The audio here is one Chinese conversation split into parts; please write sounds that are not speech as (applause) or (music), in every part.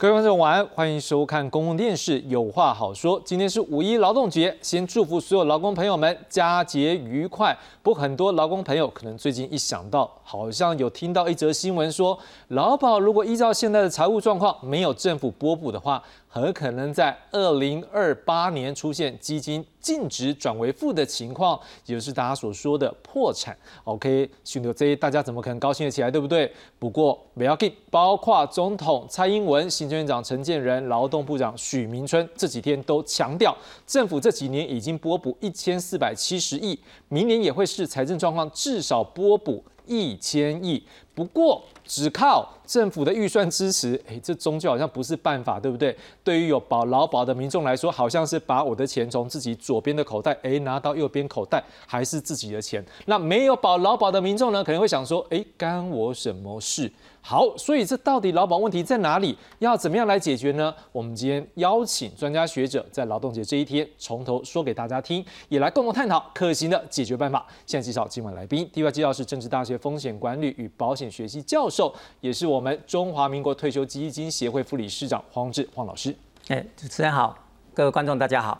各位观众晚安，欢迎收看公共电视《有话好说》。今天是五一劳动节，先祝福所有劳工朋友们佳节愉快。不过很多劳工朋友可能最近一想到，好像有听到一则新闻说，劳保如果依照现在的财务状况，没有政府拨补的话。很可能在二零二八年出现基金净值转为负的情况，也就是大家所说的破产。OK，许牛 Z，大家怎么可能高兴得起来，对不对？不过不要紧，包括总统蔡英文、行政院长陈建仁、劳动部长许明春这几天都强调，政府这几年已经拨补一千四百七十亿，明年也会是财政状况至少拨补一千亿。不过，只靠政府的预算支持，哎，这终究好像不是办法，对不对？对于有保劳保的民众来说，好像是把我的钱从自己左边的口袋，哎，拿到右边口袋，还是自己的钱。那没有保劳保的民众呢，可能会想说，哎，干我什么事？好，所以这到底劳保问题在哪里？要怎么样来解决呢？我们今天邀请专家学者，在劳动节这一天，从头说给大家听，也来共同探讨可行的解决办法。现在介绍今晚来宾，第一位介绍是政治大学风险管理与保险。学系教授，也是我们中华民国退休基金协会副理事长黄志黄老师。哎，主持人好，各位观众大家好。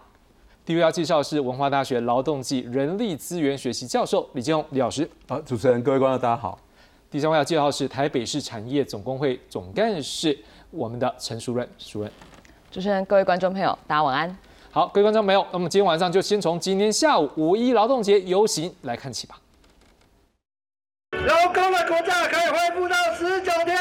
第二位要介绍是文化大学劳动暨人力资源学系教授李建宏李老师。好，主持人各位观众大家好。第三位要介绍是台北市产业总工会总干事我们的陈淑任淑任。主持人各位观众朋友大家晚安。好，各位观众朋友，那么今天晚上就先从今天下午五一劳动节游行来看起吧。劳工的国家可以恢复到十九天。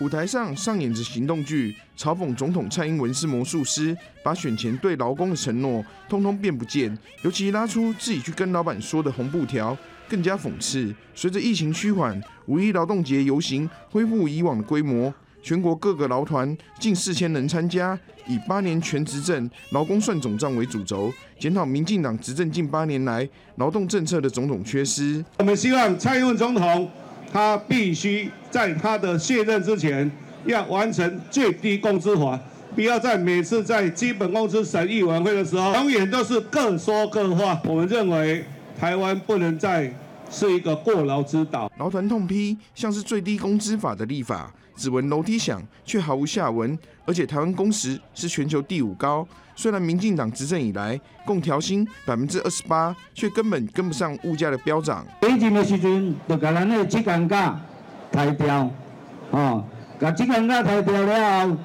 舞台上上演着行动剧，嘲讽总统蔡英文是魔术师，把选前对劳工的承诺通通变不见。尤其拉出自己去跟老板说的红布条，更加讽刺。随着疫情趋缓，五一劳动节游行恢复以往的规模。全国各个劳团近四千人参加，以八年全执政劳工算总账为主轴，检讨民进党执政近八年来劳动政策的种种缺失。我们希望蔡英文总统他必须在他的卸任之前，要完成最低工资法，不要在每次在基本工资审议委员会的时候，永远都是各说各话。我们认为台湾不能再是一个过劳之岛。劳团痛批，像是最低工资法的立法。只闻楼梯响，却毫无下文。而且台湾工时是全球第五高，虽然民进党执政以来共调薪百分之二十八，却根本跟不上物价的飙涨。以前的时阵，就把咱的职工价抬掉，哦，把职工价抬掉了后，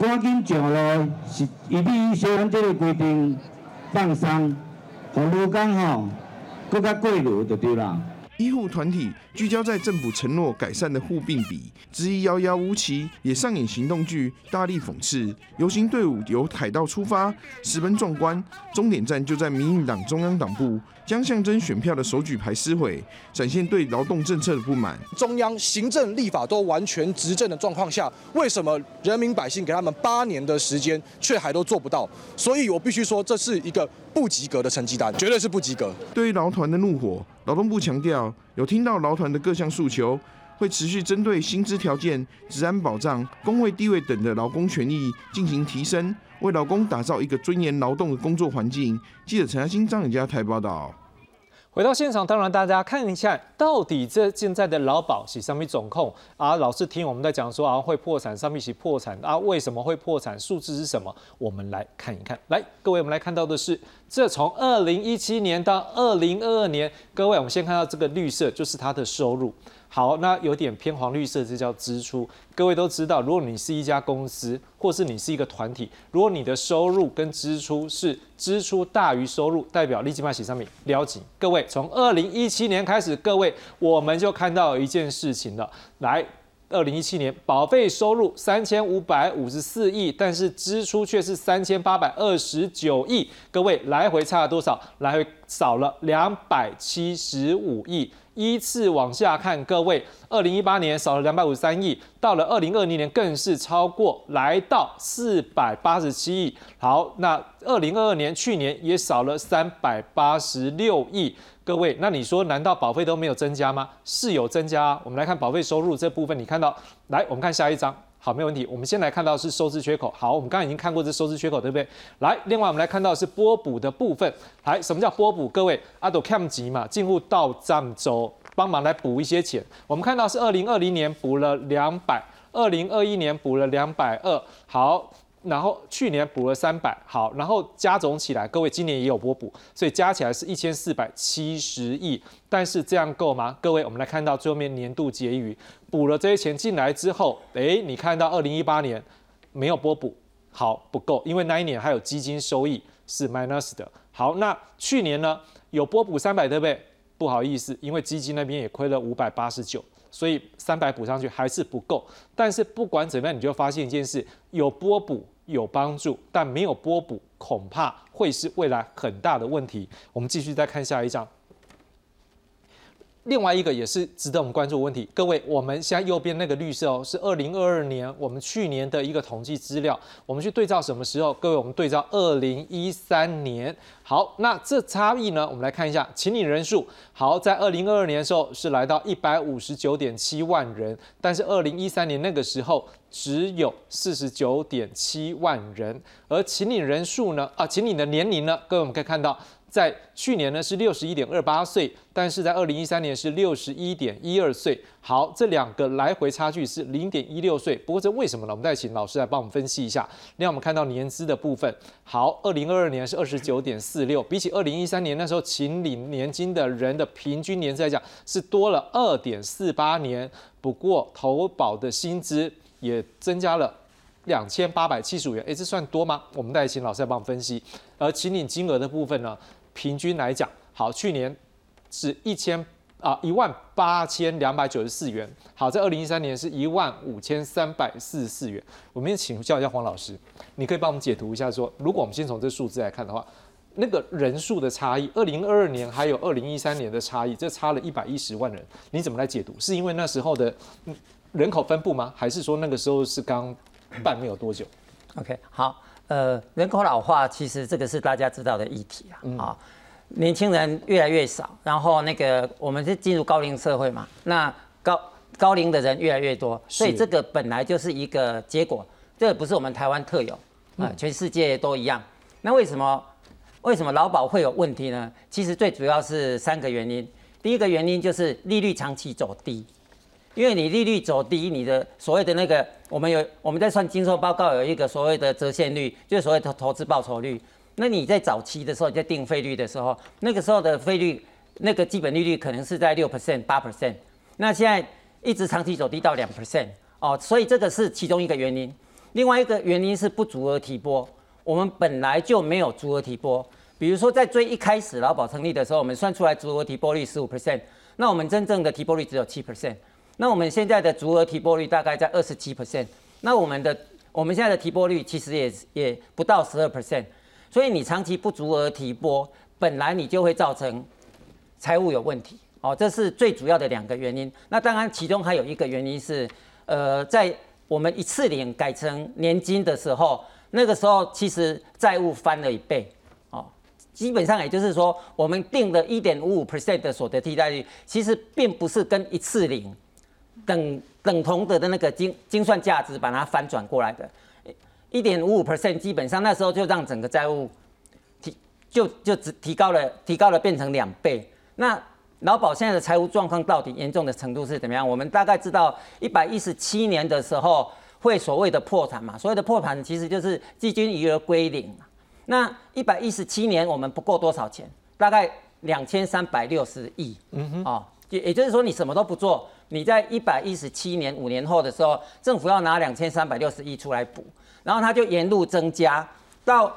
赶紧上来是一比小咱这个规定放松，让劳工吼更加过路就对了。医护团体聚焦在政府承诺改善的护病比，质疑遥遥无期，也上演行动剧，大力讽刺。游行队伍由海道出发，十分壮观，终点站就在民进党中央党部。将象征选票的手举牌撕毁，展现对劳动政策的不满。中央行政立法都完全执政的状况下，为什么人民百姓给他们八年的时间，却还都做不到？所以我必须说，这是一个不及格的成绩单，绝对是不及格。对于劳团的怒火，劳动部强调，有听到劳团的各项诉求，会持续针对薪资条件、治安保障、工位地位等的劳工权益进行提升。为劳工打造一个尊严劳动的工作环境。记者陈嘉欣、张永佳台报道。回到现场，当然大家看一下，到底这现在的劳保是上面总控啊？老是听我们在讲说啊会破产，上面是破产啊？为什么会破产？数字是什么？我们来看一看。来，各位，我们来看到的是，这从二零一七年到二零二二年，各位，我们先看到这个绿色，就是它的收入。好，那有点偏黄绿色，这叫支出。各位都知道，如果你是一家公司，或是你是一个团体，如果你的收入跟支出是支出大于收入，代表立即卖写上面撩紧。各位，从二零一七年开始，各位我们就看到一件事情了。来，二零一七年保费收入三千五百五十四亿，但是支出却是三千八百二十九亿。各位来回差了多少？来回少了两百七十五亿。依次往下看，各位，二零一八年少了两百五十三亿，到了二零二零年更是超过，来到四百八十七亿。好，那二零二二年去年也少了三百八十六亿。各位，那你说难道保费都没有增加吗？是有增加。我们来看保费收入这部分，你看到，来，我们看下一张。好，没有问题。我们先来看到是收支缺口。好，我们刚刚已经看过这收支缺口，对不对？来，另外我们来看到是波补的部分。来，什么叫波补？各位，阿斗 cam 级嘛，进入到账周帮忙来补一些钱。我们看到是二零二零年补了两百二零二一年补了两百二，好。然后去年补了三百，好，然后加总起来，各位今年也有波补，所以加起来是一千四百七十亿。但是这样够吗？各位，我们来看到最后面年度结余，补了这些钱进来之后，诶，你看到二零一八年没有波补，好不够，因为那一年还有基金收益是 minus 的。好，那去年呢有波补三百，对不对？不好意思，因为基金那边也亏了五百八十九。所以三百补上去还是不够，但是不管怎么样，你就发现一件事：有波补有帮助，但没有波补，恐怕会是未来很大的问题。我们继续再看下一章。另外一个也是值得我们关注的问题，各位，我们现在右边那个绿色哦，是二零二二年我们去年的一个统计资料，我们去对照什么时候？各位，我们对照二零一三年。好，那这差异呢？我们来看一下，请领人数。好，在二零二二年的时候是来到一百五十九点七万人，但是二零一三年那个时候只有四十九点七万人，而请领人数呢？啊，请领的年龄呢？各位，我们可以看到。在去年呢是六十一点二八岁，但是在二零一三年是六十一点一二岁。好，这两个来回差距是零点一六岁。不过这为什么呢？我们再请老师来帮我们分析一下。让我们看到年资的部分，好，二零二二年是二十九点四六，比起二零一三年那时候请领年金的人的平均年资来讲是多了二点四八年。不过投保的薪资也增加了两千八百七十五元，哎，这算多吗？我们再请老师来帮我们分析。而请领金额的部分呢？平均来讲，好，去年是一千啊一万八千两百九十四元。好，在二零一三年是一万五千三百四十四元。我们请教一下黄老师，你可以帮我们解读一下，说如果我们先从这数字来看的话，那个人数的差异，二零二二年还有二零一三年的差异，这差了一百一十万人，你怎么来解读？是因为那时候的嗯人口分布吗？还是说那个时候是刚办没有多久？OK，好。呃，人口老化其实这个是大家知道的议题啊，啊，年轻人越来越少，然后那个我们是进入高龄社会嘛，那高高龄的人越来越多，所以这个本来就是一个结果，这个不是我们台湾特有啊，全世界都一样。那为什么为什么劳保会有问题呢？其实最主要是三个原因，第一个原因就是利率长期走低。因为你利率走低，你的所谓的那个，我们有我们在算经收报告有一个所谓的折现率，就是所谓的投资报酬率。那你在早期的时候在定费率的时候，那个时候的费率那个基本利率可能是在六 percent 八 percent，那现在一直长期走低到两 percent 哦，所以这个是其中一个原因。另外一个原因是不足额提拨，我们本来就没有足额提拨。比如说在最一开始劳保成立的时候，我们算出来足额提拨率十五 percent，那我们真正的提拨率只有七 percent。那我们现在的足额提拨率大概在二十七 percent，那我们的我们现在的提拨率其实也也不到十二 percent，所以你长期不足额提拨，本来你就会造成财务有问题，哦，这是最主要的两个原因。那当然其中还有一个原因是，呃，在我们一次领改成年金的时候，那个时候其实债务翻了一倍，哦，基本上也就是说，我们定的一点五五 percent 的所得替代率，其实并不是跟一次领。等等同的的那个精精算价值，把它翻转过来的，一点五五 percent，基本上那时候就让整个债务提就就只提高了，提高了变成两倍。那劳保现在的财务状况到底严重的程度是怎么样？我们大概知道，一百一十七年的时候会所谓的破产嘛，所谓的破产其实就是基金余额归零。那一百一十七年我们不够多少钱？大概两千三百六十亿。嗯哼，哦，也也就是说你什么都不做。你在一百一十七年五年后的时候，政府要拿两千三百六十亿出来补，然后它就沿路增加，到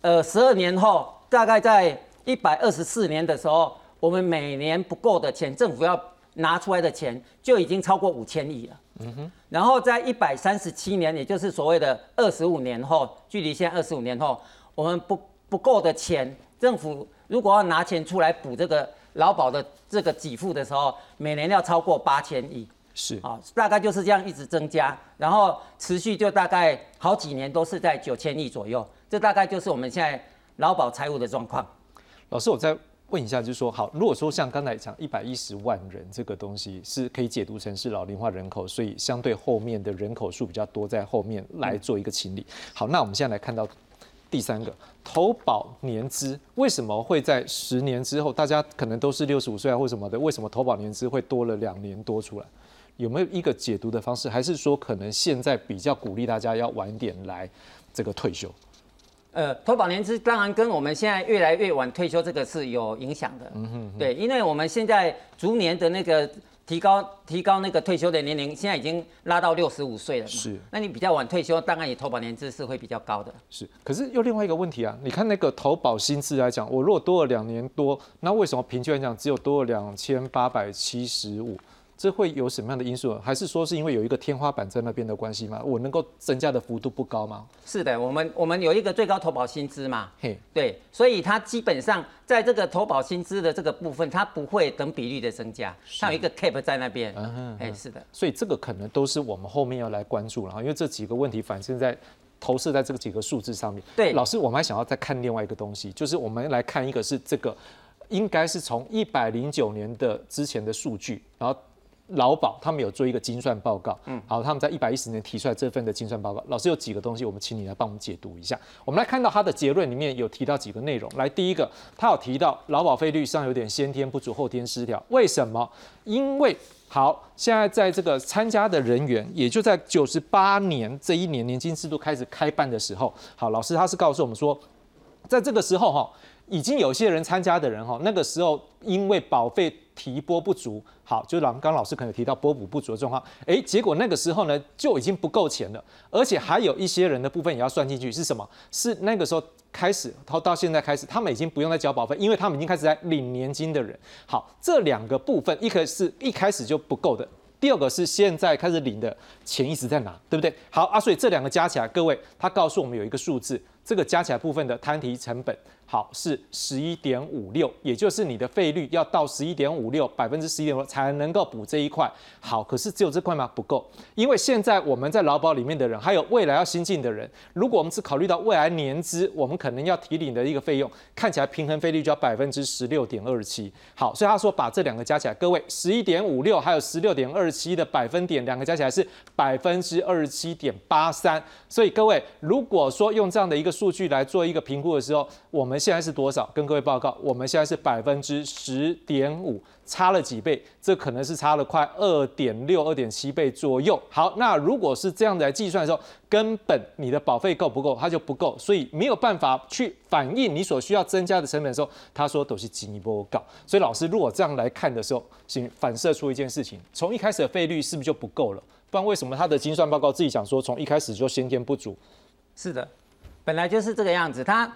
呃十二年后，大概在一百二十四年的时候，我们每年不够的钱，政府要拿出来的钱就已经超过五千亿了。嗯哼。然后在一百三十七年，也就是所谓的二十五年后，距离现在二十五年后，我们不不够的钱，政府如果要拿钱出来补这个。劳保的这个给付的时候，每年要超过八千亿，是啊，大概就是这样一直增加，然后持续就大概好几年都是在九千亿左右，这大概就是我们现在劳保财务的状况。老师，我再问一下，就是说，好，如果说像刚才讲一百一十万人这个东西是可以解读成是老龄化人口，所以相对后面的人口数比较多，在后面来做一个清理。好，那我们现在来看到。第三个投保年资为什么会在十年之后，大家可能都是六十五岁啊或什么的，为什么投保年资会多了两年多出来？有没有一个解读的方式？还是说可能现在比较鼓励大家要晚点来这个退休？呃，投保年资当然跟我们现在越来越晚退休这个是有影响的。嗯哼，对，因为我们现在逐年的那个提高提高那个退休的年龄，现在已经拉到六十五岁了。是，那你比较晚退休，当然你投保年资是会比较高的。是，可是又另外一个问题啊，你看那个投保薪资来讲，我如果多了两年多，那为什么平均来讲只有多了两千八百七十五？这会有什么样的因素？还是说是因为有一个天花板在那边的关系吗？我能够增加的幅度不高吗？是的，我们我们有一个最高投保薪资嘛，嘿，对，所以它基本上在这个投保薪资的这个部分，它不会等比率的增加，它有一个 cap 在那边。嗯嗯，哎，是的，所以这个可能都是我们后面要来关注了，因为这几个问题反映在投射在这个几个数字上面。对，老师，我们还想要再看另外一个东西，就是我们来看一个是这个，应该是从一百零九年的之前的数据，然后。劳保他们有做一个精算报告，嗯，好，他们在一百一十年提出来这份的精算报告。老师有几个东西，我们请你来帮我们解读一下。我们来看到他的结论里面有提到几个内容。来，第一个，他有提到劳保费率上有点先天不足，后天失调。为什么？因为好，现在在这个参加的人员，也就在九十八年这一年年金制度开始开办的时候，好，老师他是告诉我们说，在这个时候哈，已经有些人参加的人哈，那个时候因为保费。提拨不足，好，就是刚刚老师可能提到拨补不足的状况，哎，结果那个时候呢就已经不够钱了，而且还有一些人的部分也要算进去，是什么？是那个时候开始，到到现在开始，他们已经不用再交保费，因为他们已经开始在领年金的人。好，这两个部分，一个是一开始就不够的，第二个是现在开始领的钱一直在拿，对不对？好啊，所以这两个加起来，各位，他告诉我们有一个数字，这个加起来部分的摊提成本。好，是十一点五六，也就是你的费率要到十一点五六百分之十一点五才能够补这一块。好，可是只有这块吗？不够，因为现在我们在劳保里面的人，还有未来要新进的人，如果我们只考虑到未来年资，我们可能要提领的一个费用，看起来平衡费率就要百分之十六点二七。好，所以他说把这两个加起来，各位十一点五六还有十六点二七的百分点，两个加起来是百分之二十七点八三。所以各位，如果说用这样的一个数据来做一个评估的时候，我们现在是多少？跟各位报告，我们现在是百分之十点五，差了几倍？这可能是差了快二点六、二点七倍左右。好，那如果是这样子来计算的时候，根本你的保费够不够？它就不够，所以没有办法去反映你所需要增加的成本的时候，他说都是进一步高。所以老师如果这样来看的时候，请反射出一件事情：从一开始的费率是不是就不够了？不然为什么他的精算报告自己讲说，从一开始就先天不足？是的，本来就是这个样子。他。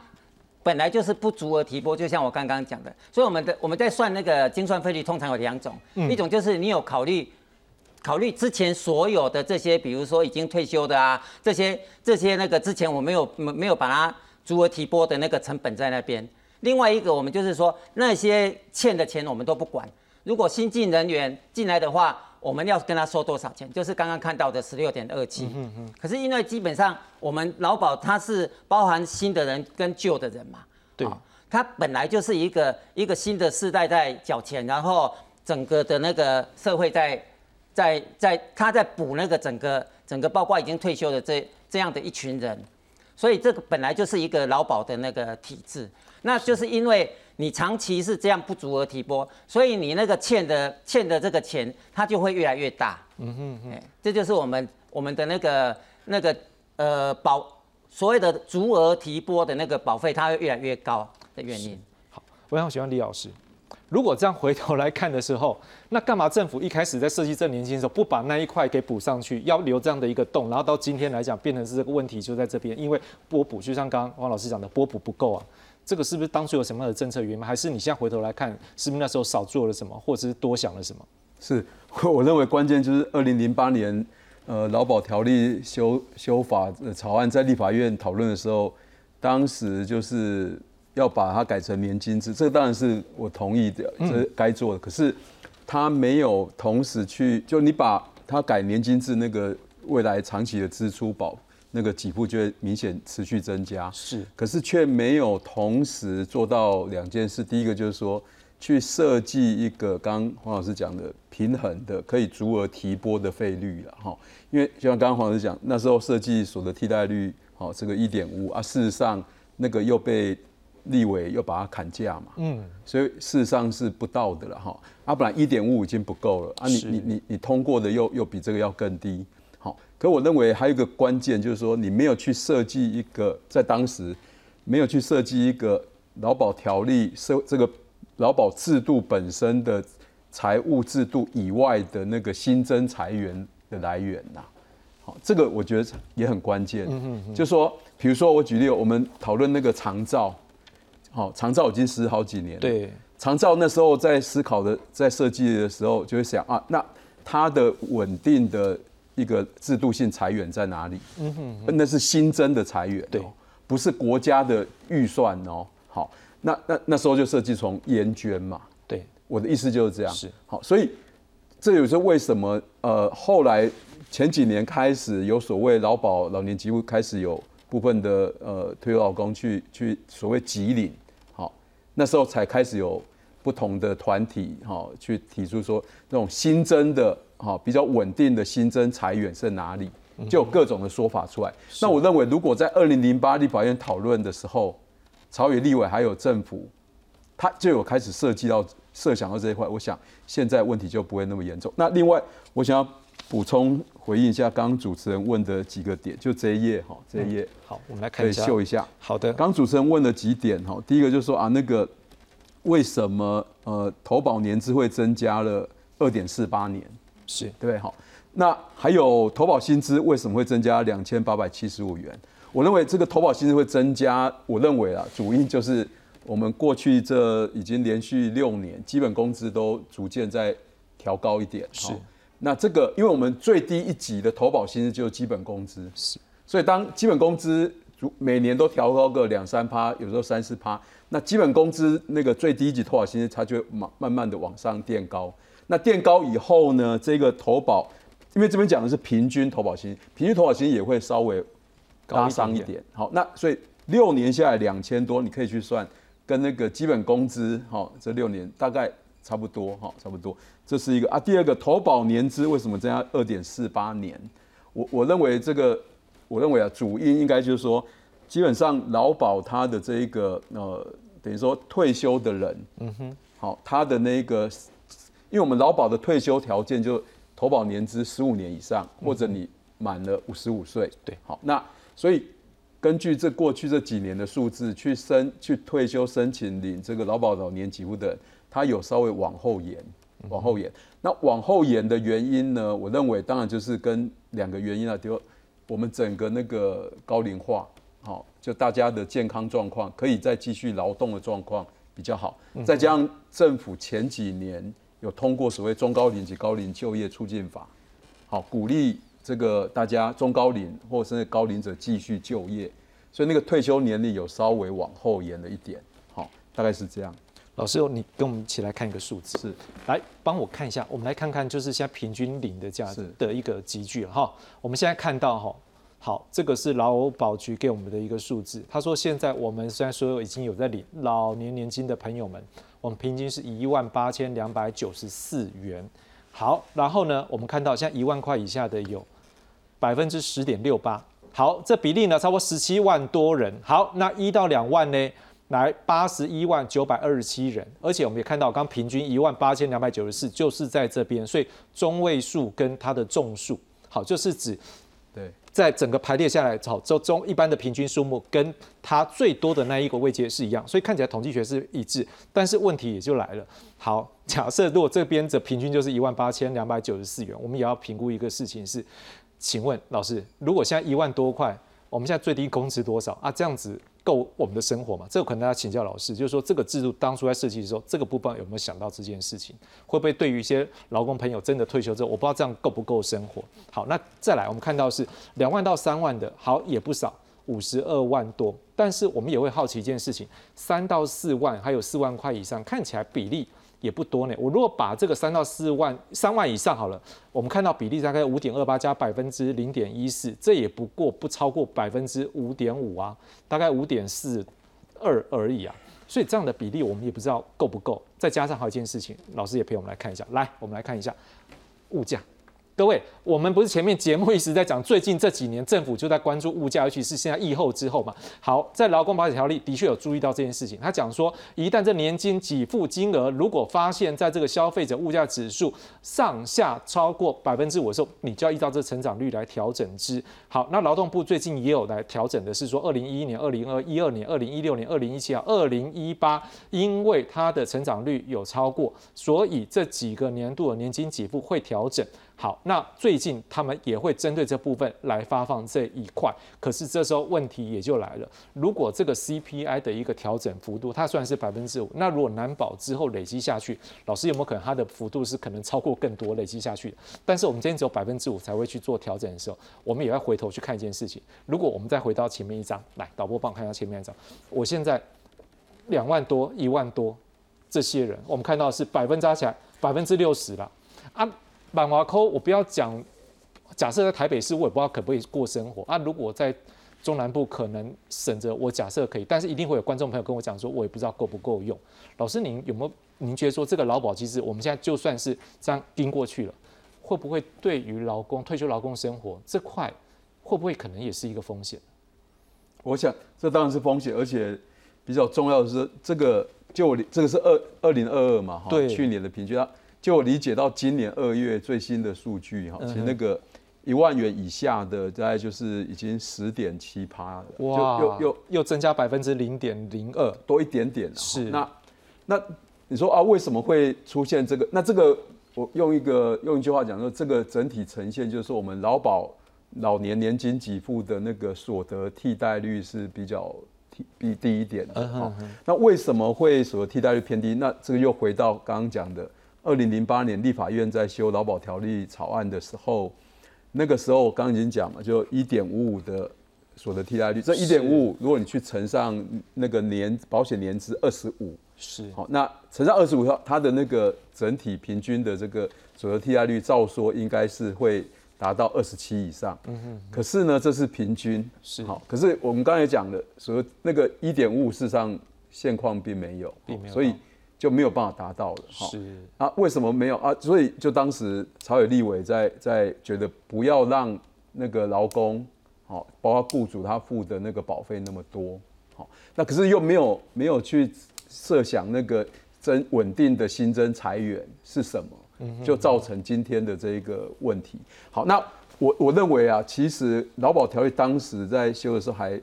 本来就是不足额提拨，就像我刚刚讲的，所以我们的我们在算那个精算费率，通常有两种，一种就是你有考虑考虑之前所有的这些，比如说已经退休的啊，这些这些那个之前我没有没没有把它足额提拨的那个成本在那边。另外一个我们就是说那些欠的钱我们都不管，如果新进人员进来的话。我们要跟他收多少钱？就是刚刚看到的十六点二七。嗯嗯。可是因为基本上我们劳保它是包含新的人跟旧的人嘛。对。它本来就是一个一个新的世代在缴钱，然后整个的那个社会在在在他在补那个整个整个包括已经退休的这这样的一群人，所以这个本来就是一个劳保的那个体制。那就是因为。你长期是这样不足额提拨，所以你那个欠的欠的这个钱，它就会越来越大。嗯哼哼，这就是我们我们的那个那个呃保所谓的足额提拨的那个保费，它会越来越高的原因。好，我想喜欢李老师。如果这样回头来看的时候，(laughs) 那干嘛政府一开始在设计这年金的时候不把那一块给补上去，要留这样的一个洞，然后到今天来讲变成是这个问题就在这边，因为拨补就像刚刚王老师讲的，拨补不够啊。这个是不是当初有什么样的政策原因？还是你现在回头来看，是不是那时候少做了什么，或者是多想了什么？是，我认为关键就是二零零八年，呃，劳保条例修修法草案在立法院讨论的时候，当时就是要把它改成年金制，这当然是我同意的，这该做的。可是他没有同时去，就你把它改年金制，那个未来长期的支出保。那个给付就会明显持续增加，是，可是却没有同时做到两件事。第一个就是说，去设计一个刚黄老师讲的平衡的可以足额提拨的费率了哈。因为就像刚刚黄老师讲，那时候设计所得替代率，好这个一点五啊，事实上那个又被立委又把它砍价嘛，嗯，所以事实上是不到的了哈。啊，本来一点五已经不够了啊，你是你你你通过的又又比这个要更低，好。可我认为还有一个关键就是说，你没有去设计一个在当时没有去设计一个劳保条例社这个劳保制度本身的财务制度以外的那个新增裁员的来源呐、好，这个我觉得也很关键。嗯嗯就说，比如说我举例，我们讨论那个长照，好，长照已经实施好几年了。对，长照那时候在思考的，在设计的时候，就会想啊，那它的稳定的一个制度性裁员在哪里？嗯哼，那是新增的裁员、哦，对，不是国家的预算哦。好，那那那时候就设计从烟捐嘛。对，我的意思就是这样。是好，所以这也是为什么呃后来前几年开始有所谓劳保老年疾护开始有部分的呃退休老公去去所谓集领，好，那时候才开始有不同的团体哈去提出说那种新增的哈比较稳定的新增裁员是哪里，就有各种的说法出来。那我认为如果在二零零八立法院讨论的时候，朝野立委还有政府。他就有开始设计到设想到这一块，我想现在问题就不会那么严重。那另外，我想要补充回应一下刚刚主持人问的几个点，就这一页哈，这一页好，我们来看一下。秀一下。好的，刚主持人问了几点哈，第一个就是说啊，那个为什么呃投保年资会增加了二点四八年，是对不对？好，那还有投保薪资为什么会增加两千八百七十五元？我认为这个投保薪资会增加，我认为啊，主因就是我们过去这已经连续六年，基本工资都逐渐在调高一点。是那这个，因为我们最低一级的投保薪资就是基本工资，是，所以当基本工资逐每年都调高个两三趴，有时候三四趴，那基本工资那个最低一级投保薪资它就会慢慢慢的往上垫高。那垫高以后呢，这个投保，因为这边讲的是平均投保薪，平均投保薪也会稍微拉上一点。好，那所以六年下来两千多，你可以去算，跟那个基本工资，好，这六年大概差不多，哈，差不多。这是一个啊。第二个，投保年资为什么增加二点四八年？我我认为这个，我认为啊，主因应该就是说，基本上劳保它的这一个呃，等于说退休的人，嗯哼，好，他的那个，因为我们劳保的退休条件就投保年资十五年以上，或者你满了五十五岁，对好，那所以根据这过去这几年的数字，去申去退休申请领这个劳保老年给付的人，他有稍微往后延，往后延。那往后延的原因呢？我认为当然就是跟两个原因啊，比如我们整个那个高龄化，好，就大家的健康状况可以再继续劳动的状况比较好，再加上政府前几年有通过所谓中高龄及高龄就业促进法，好，鼓励这个大家中高龄或甚至高龄者继续就业，所以那个退休年龄有稍微往后延了一点，好，大概是这样。老师，你跟我们一起来看一个数字，是。来帮我看一下，我们来看看就是现在平均领的价是的一个集聚哈。我们现在看到哈，好，这个是劳保局给我们的一个数字，他说现在我们虽然所有已经有在领老年年金的朋友们，我们平均是一万八千两百九十四元。好，然后呢，我们看到现在一万块以下的有百分之十点六八。好，这比例呢超过十七万多人。好，那一到两万呢？来八十一万九百二十七人，而且我们也看到，刚平均一万八千两百九十四，就是在这边，所以中位数跟它的众数，好，就是指，在整个排列下来，好，中中一般的平均数目跟它最多的那一个位阶是一样，所以看起来统计学是一致，但是问题也就来了。好，假设如果这边的平均就是一万八千两百九十四元，我们也要评估一个事情是，请问老师，如果现在一万多块，我们现在最低工资多少啊？这样子够我们的生活嘛？这个可能大家请教老师，就是说这个制度当初在设计的时候，这个部分有没有想到这件事情？会不会对于一些劳工朋友真的退休之后，我不知道这样够不够生活？好，那再来我们看到是两万到三万的，好也不少，五十二万多。但是我们也会好奇一件事情，三到四万还有四万块以上，看起来比例也不多呢。我如果把这个三到四万、三万以上好了，我们看到比例大概五点二八加百分之零点一四，这也不过不超过百分之五点五啊，大概五点四二而已啊。所以这样的比例我们也不知道够不够。再加上还有一件事情，老师也陪我们来看一下。来，我们来看一下物价。各位，我们不是前面节目一直在讲，最近这几年政府就在关注物价，尤其是现在疫后之后嘛。好，在劳工保险条例的确有注意到这件事情。他讲说，一旦这年金给付金额如果发现在这个消费者物价指数上下超过百分之五的时候，你就要依照这成长率来调整之。好，那劳动部最近也有来调整的是说，二零一一年、二零二一二年、二零一六年、二零一七啊、二零一八，因为它的成长率有超过，所以这几个年度的年金给付会调整。好，那最近他们也会针对这部分来发放这一块，可是这时候问题也就来了，如果这个 CPI 的一个调整幅度，它虽然是百分之五，那如果难保之后累积下去，老师有没有可能它的幅度是可能超过更多累积下去？但是我们今天只有百分之五才会去做调整的时候，我们也要回头去看一件事情。如果我们再回到前面一张，来导播帮我看一下前面一张，我现在两万多、一万多这些人，我们看到是百分加起来百分之六十了啊。满华扣，我不要讲。假设在台北市，我也不知道可不可以过生活啊。如果在中南部，可能省着我假设可以，但是一定会有观众朋友跟我讲说，我也不知道够不够用。老师，您有没有？您觉得说这个劳保机制，我们现在就算是这样盯过去了，会不会对于劳工退休劳工生活这块，会不会可能也是一个风险？我想这当然是风险，而且比较重要的是，这个就我这个是二二零二二嘛，哈，去年的平均。就我理解到今年二月最新的数据哈，其实那个一万元以下的大概就是已经十点七趴了，哇，又又又增加百分之零点零二，多一点点。是那那你说啊，为什么会出现这个？那这个我用一个用一句话讲说，这个整体呈现就是我们劳保老年年金给付的那个所得替代率是比较低低一点的。那为什么会所得替代率偏低？那这个又回到刚刚讲的。二零零八年立法院在修劳保条例草案的时候，那个时候我刚刚已经讲了，就一点五五的所得替代率。这一点五五，如果你去乘上那个年保险年资二十五，是好，那乘上二十五，它它的那个整体平均的这个所得替代率，照说应该是会达到二十七以上。嗯哼。可是呢，这是平均，是好。可是我们刚才讲的，所那个一点五五，事实上现况并没有，并没有，所以。就没有办法达到了，是啊，为什么没有啊？所以就当时朝野立委在在觉得不要让那个劳工，好，包括雇主他付的那个保费那么多，好，那可是又没有没有去设想那个增稳定的新增裁员是什么，就造成今天的这一个问题。好，那我我认为啊，其实劳保条例当时在修的时候还。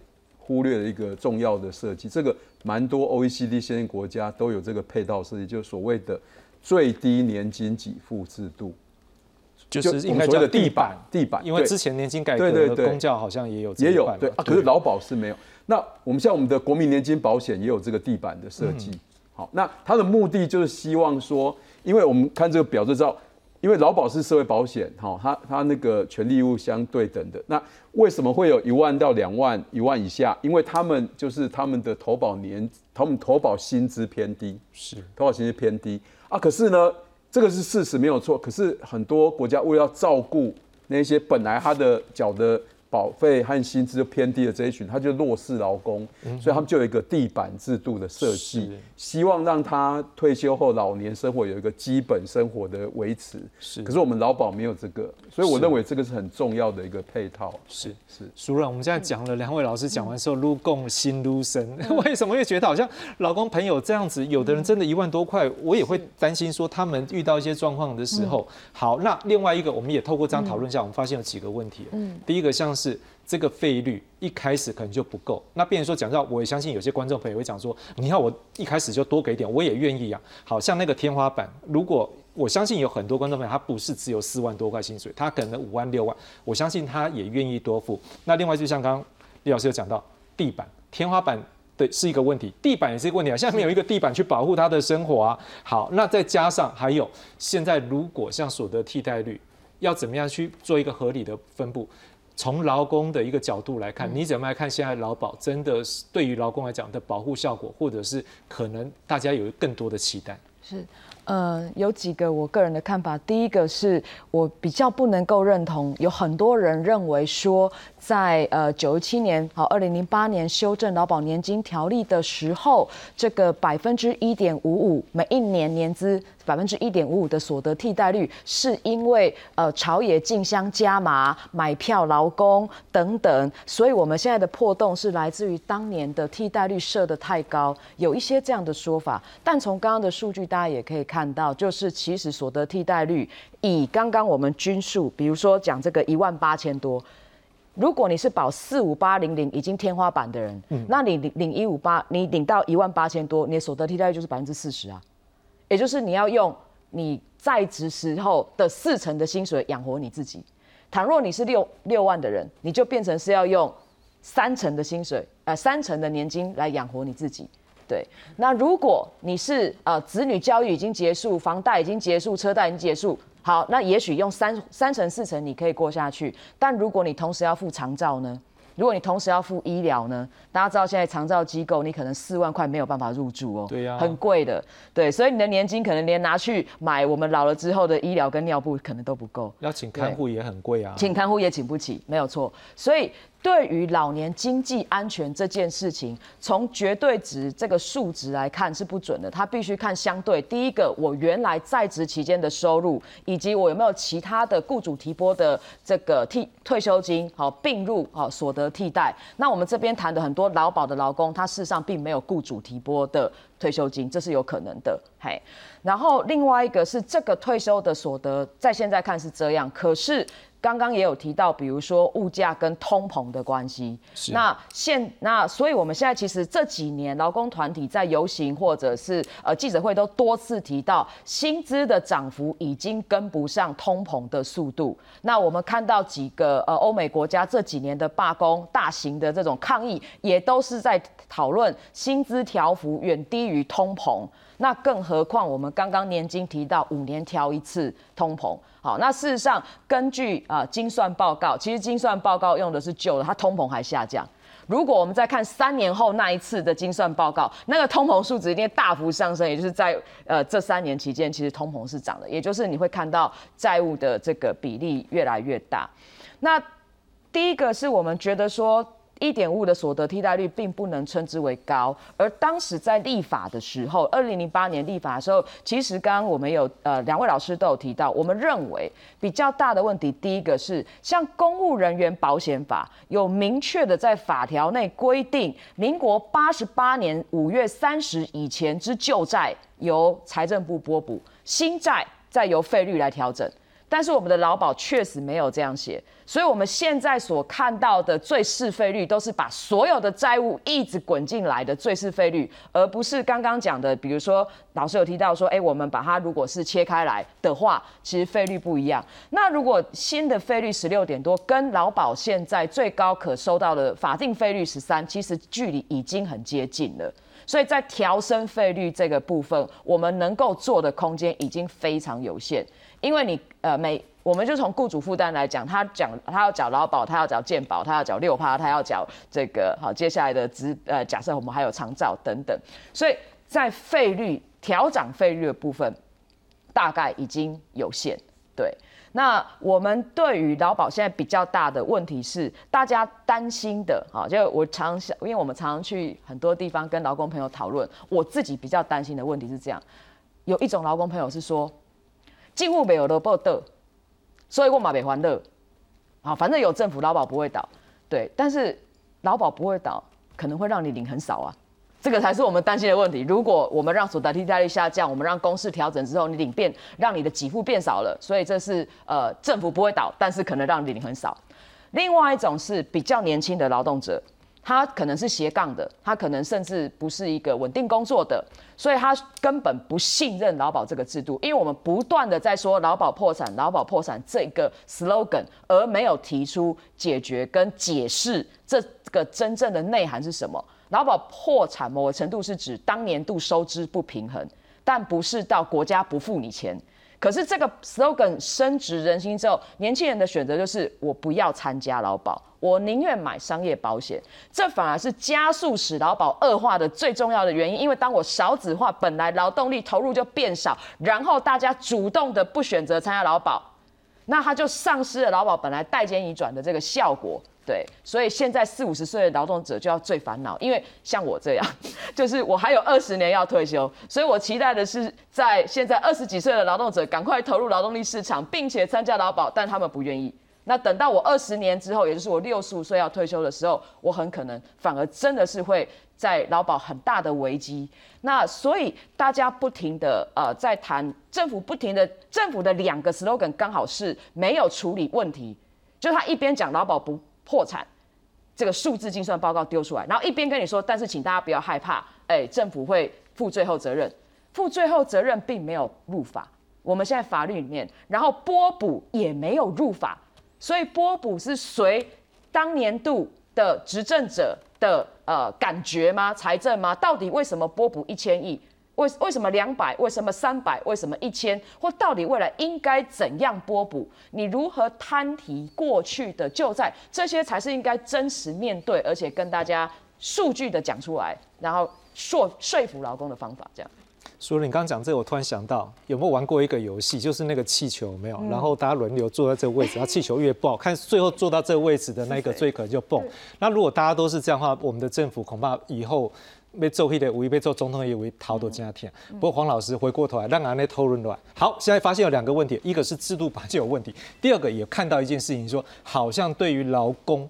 忽略了一个重要的设计，这个蛮多 OECD 先进国家都有这个配套设计，就是所谓的最低年金给付制度，就是应该叫地板地板，因为之前年金改革公教好像也有也有对。啊，可是劳保是没有。那我们像我们的国民年金保险也有这个地板的设计，好，那它的目的就是希望说，因为我们看这个表就知道。因为劳保是社会保险，哈，它它那个权利义务相对等的。那为什么会有一万到两万、一万以下？因为他们就是他们的投保年，他们投保薪资偏低，是投保薪资偏低啊。可是呢，这个是事实没有错。可是很多国家为了照顾那些本来他的缴的。保费和薪资就偏低的这一群，他就弱势劳工，所以他们就有一个地板制度的设计，希望让他退休后老年生活有一个基本生活的维持。是，可是我们劳保没有这个，所以我认为这个是很重要的一个配套。是是，熟人，我们现在讲了两位老师讲完之后，撸共心撸生，(laughs) 为什么会觉得好像老公朋友这样子？有的人真的一万多块，我也会担心说他们遇到一些状况的时候。好，那另外一个，我们也透过这样讨论下，我们发现有几个问题。嗯，第一个像是。是这个费率一开始可能就不够，那变成说讲到，我也相信有些观众朋友会讲说，你看我一开始就多给点，我也愿意啊。好像那个天花板，如果我相信有很多观众朋友，他不是只有四万多块薪水，他可能五万六万，我相信他也愿意多付。那另外就像刚刚李老师有讲到，地板天花板的是一个问题，地板也是一个问题啊。现在没有一个地板去保护他的生活啊。好，那再加上还有现在如果像所得替代率要怎么样去做一个合理的分布？从劳工的一个角度来看，你怎么来看现在劳保真的是对于劳工来讲的保护效果，或者是可能大家有更多的期待？是，呃，有几个我个人的看法。第一个是我比较不能够认同，有很多人认为说，在呃九七年好二零零八年修正劳保年金条例的时候，这个百分之一点五五每一年年资百分之一点五五的所得替代率，是因为呃朝野竞相加码买票劳工等等，所以我们现在的破洞是来自于当年的替代率设得太高，有一些这样的说法。但从刚刚的数据，大家也可以看到，就是其实所得替代率以刚刚我们均数，比如说讲这个一万八千多。如果你是保四五八零零已经天花板的人，嗯那你领领一五八，你领到一万八千多，你的所得替代率就是百分之四十啊，也就是你要用你在职时候的四成的薪水养活你自己。倘若你是六六万的人，你就变成是要用三成的薪水，呃，三成的年金来养活你自己。对，那如果你是呃子女教育已经结束，房贷已经结束，车贷已经结束。好，那也许用三三成四成你可以过下去，但如果你同时要付长照呢？如果你同时要付医疗呢？大家知道现在长照机构你可能四万块没有办法入住哦，对呀，很贵的，对，所以你的年金可能连拿去买我们老了之后的医疗跟尿布可能都不够，要请看护也很贵啊，请看护也请不起，没有错，所以。对于老年经济安全这件事情，从绝对值这个数值来看是不准的，它必须看相对。第一个，我原来在职期间的收入，以及我有没有其他的雇主提拨的这个替退休金，好并入好所得替代。那我们这边谈的很多劳保的劳工，他事实上并没有雇主提拨的退休金，这是有可能的。嘿，然后另外一个是这个退休的所得，在现在看是这样，可是。刚刚也有提到，比如说物价跟通膨的关系。那现那，所以我们现在其实这几年劳工团体在游行或者是呃记者会都多次提到，薪资的涨幅已经跟不上通膨的速度。那我们看到几个呃欧美国家这几年的罢工、大型的这种抗议，也都是在讨论薪资调幅远低于通膨。那更何况我们刚刚年金提到五年调一次通膨。好，那事实上，根据啊精算报告，其实精算报告用的是旧的，它通膨还下降。如果我们再看三年后那一次的精算报告，那个通膨数值一定大幅上升，也就是在呃这三年期间，其实通膨是涨的，也就是你会看到债务的这个比例越来越大。那第一个是我们觉得说。一点五的所得替代率并不能称之为高，而当时在立法的时候，二零零八年立法的时候，其实刚刚我们有呃两位老师都有提到，我们认为比较大的问题，第一个是像公务人员保险法有明确的在法条内规定，民国八十八年五月三十以前之旧债由财政部拨补，新债再由费率来调整。但是我们的劳保确实没有这样写，所以我们现在所看到的最适费率都是把所有的债务一直滚进来的最适费率，而不是刚刚讲的，比如说老师有提到说，哎，我们把它如果是切开来的话，其实费率不一样。那如果新的费率十六点多，跟劳保现在最高可收到的法定费率十三，其实距离已经很接近了。所以在调升费率这个部分，我们能够做的空间已经非常有限。因为你呃每我们就从雇主负担来讲，他讲他要缴劳保，他要缴健保，他要缴六趴，他要缴这个好接下来的资呃假设我们还有长照等等，所以在费率调涨费率的部分，大概已经有限。对，那我们对于劳保现在比较大的问题是，大家担心的哈，就我常想，因为我们常常去很多地方跟劳工朋友讨论，我自己比较担心的问题是这样，有一种劳工朋友是说。进户没有都不得，所以我马北还乐，啊，反正有政府劳保不会倒，对，但是劳保不会倒，可能会让你领很少啊，这个才是我们担心的问题。如果我们让所得替代率下降，我们让公式调整之后，你领变让你的给付变少了，所以这是呃政府不会倒，但是可能让你领很少。另外一种是比较年轻的劳动者。他可能是斜杠的，他可能甚至不是一个稳定工作的，所以他根本不信任劳保这个制度。因为我们不断的在说劳保破产、劳保破产这个 slogan，而没有提出解决跟解释这个真正的内涵是什么。劳保破产某个程度是指当年度收支不平衡，但不是到国家不付你钱。可是这个 slogan 升值人心之后，年轻人的选择就是我不要参加劳保，我宁愿买商业保险。这反而是加速使劳保恶化的最重要的原因。因为当我少子化，本来劳动力投入就变少，然后大家主动的不选择参加劳保，那他就丧失了劳保本来代间移转的这个效果。对，所以现在四五十岁的劳动者就要最烦恼，因为像我这样，(laughs) 就是我还有二十年要退休，所以我期待的是在现在二十几岁的劳动者赶快投入劳动力市场，并且参加劳保，但他们不愿意。那等到我二十年之后，也就是我六十五岁要退休的时候，我很可能反而真的是会在劳保很大的危机。那所以大家不停的呃在谈政府不停的政府的两个 slogan 刚好是没有处理问题，就他一边讲劳保不破产，这个数字精算报告丢出来，然后一边跟你说，但是请大家不要害怕，哎，政府会负最后责任，负最后责任并没有入法，我们现在法律里面，然后拨补也没有入法。所以拨补是随当年度的执政者的呃感觉吗？财政吗？到底为什么拨补一千亿？为为什么两百？为什么三百？为什么一千？或到底未来应该怎样拨补？你如何摊提过去的旧债？这些才是应该真实面对，而且跟大家数据的讲出来，然后说说服劳工的方法，这样。所以你刚刚讲这个，我突然想到，有没有玩过一个游戏，就是那个气球没有？然后大家轮流坐在这个位置，然后气球越爆看，最后坐到这个位置的那个最可能就蹦。那如果大家都是这样的话，我们的政府恐怕以后被揍黑的，无疑被揍总统也为逃多加天。不过黄老师回过头来，让俺那讨论乱。好，现在发现有两个问题，一个是制度本就有问题，第二个也看到一件事情，说好像对于劳工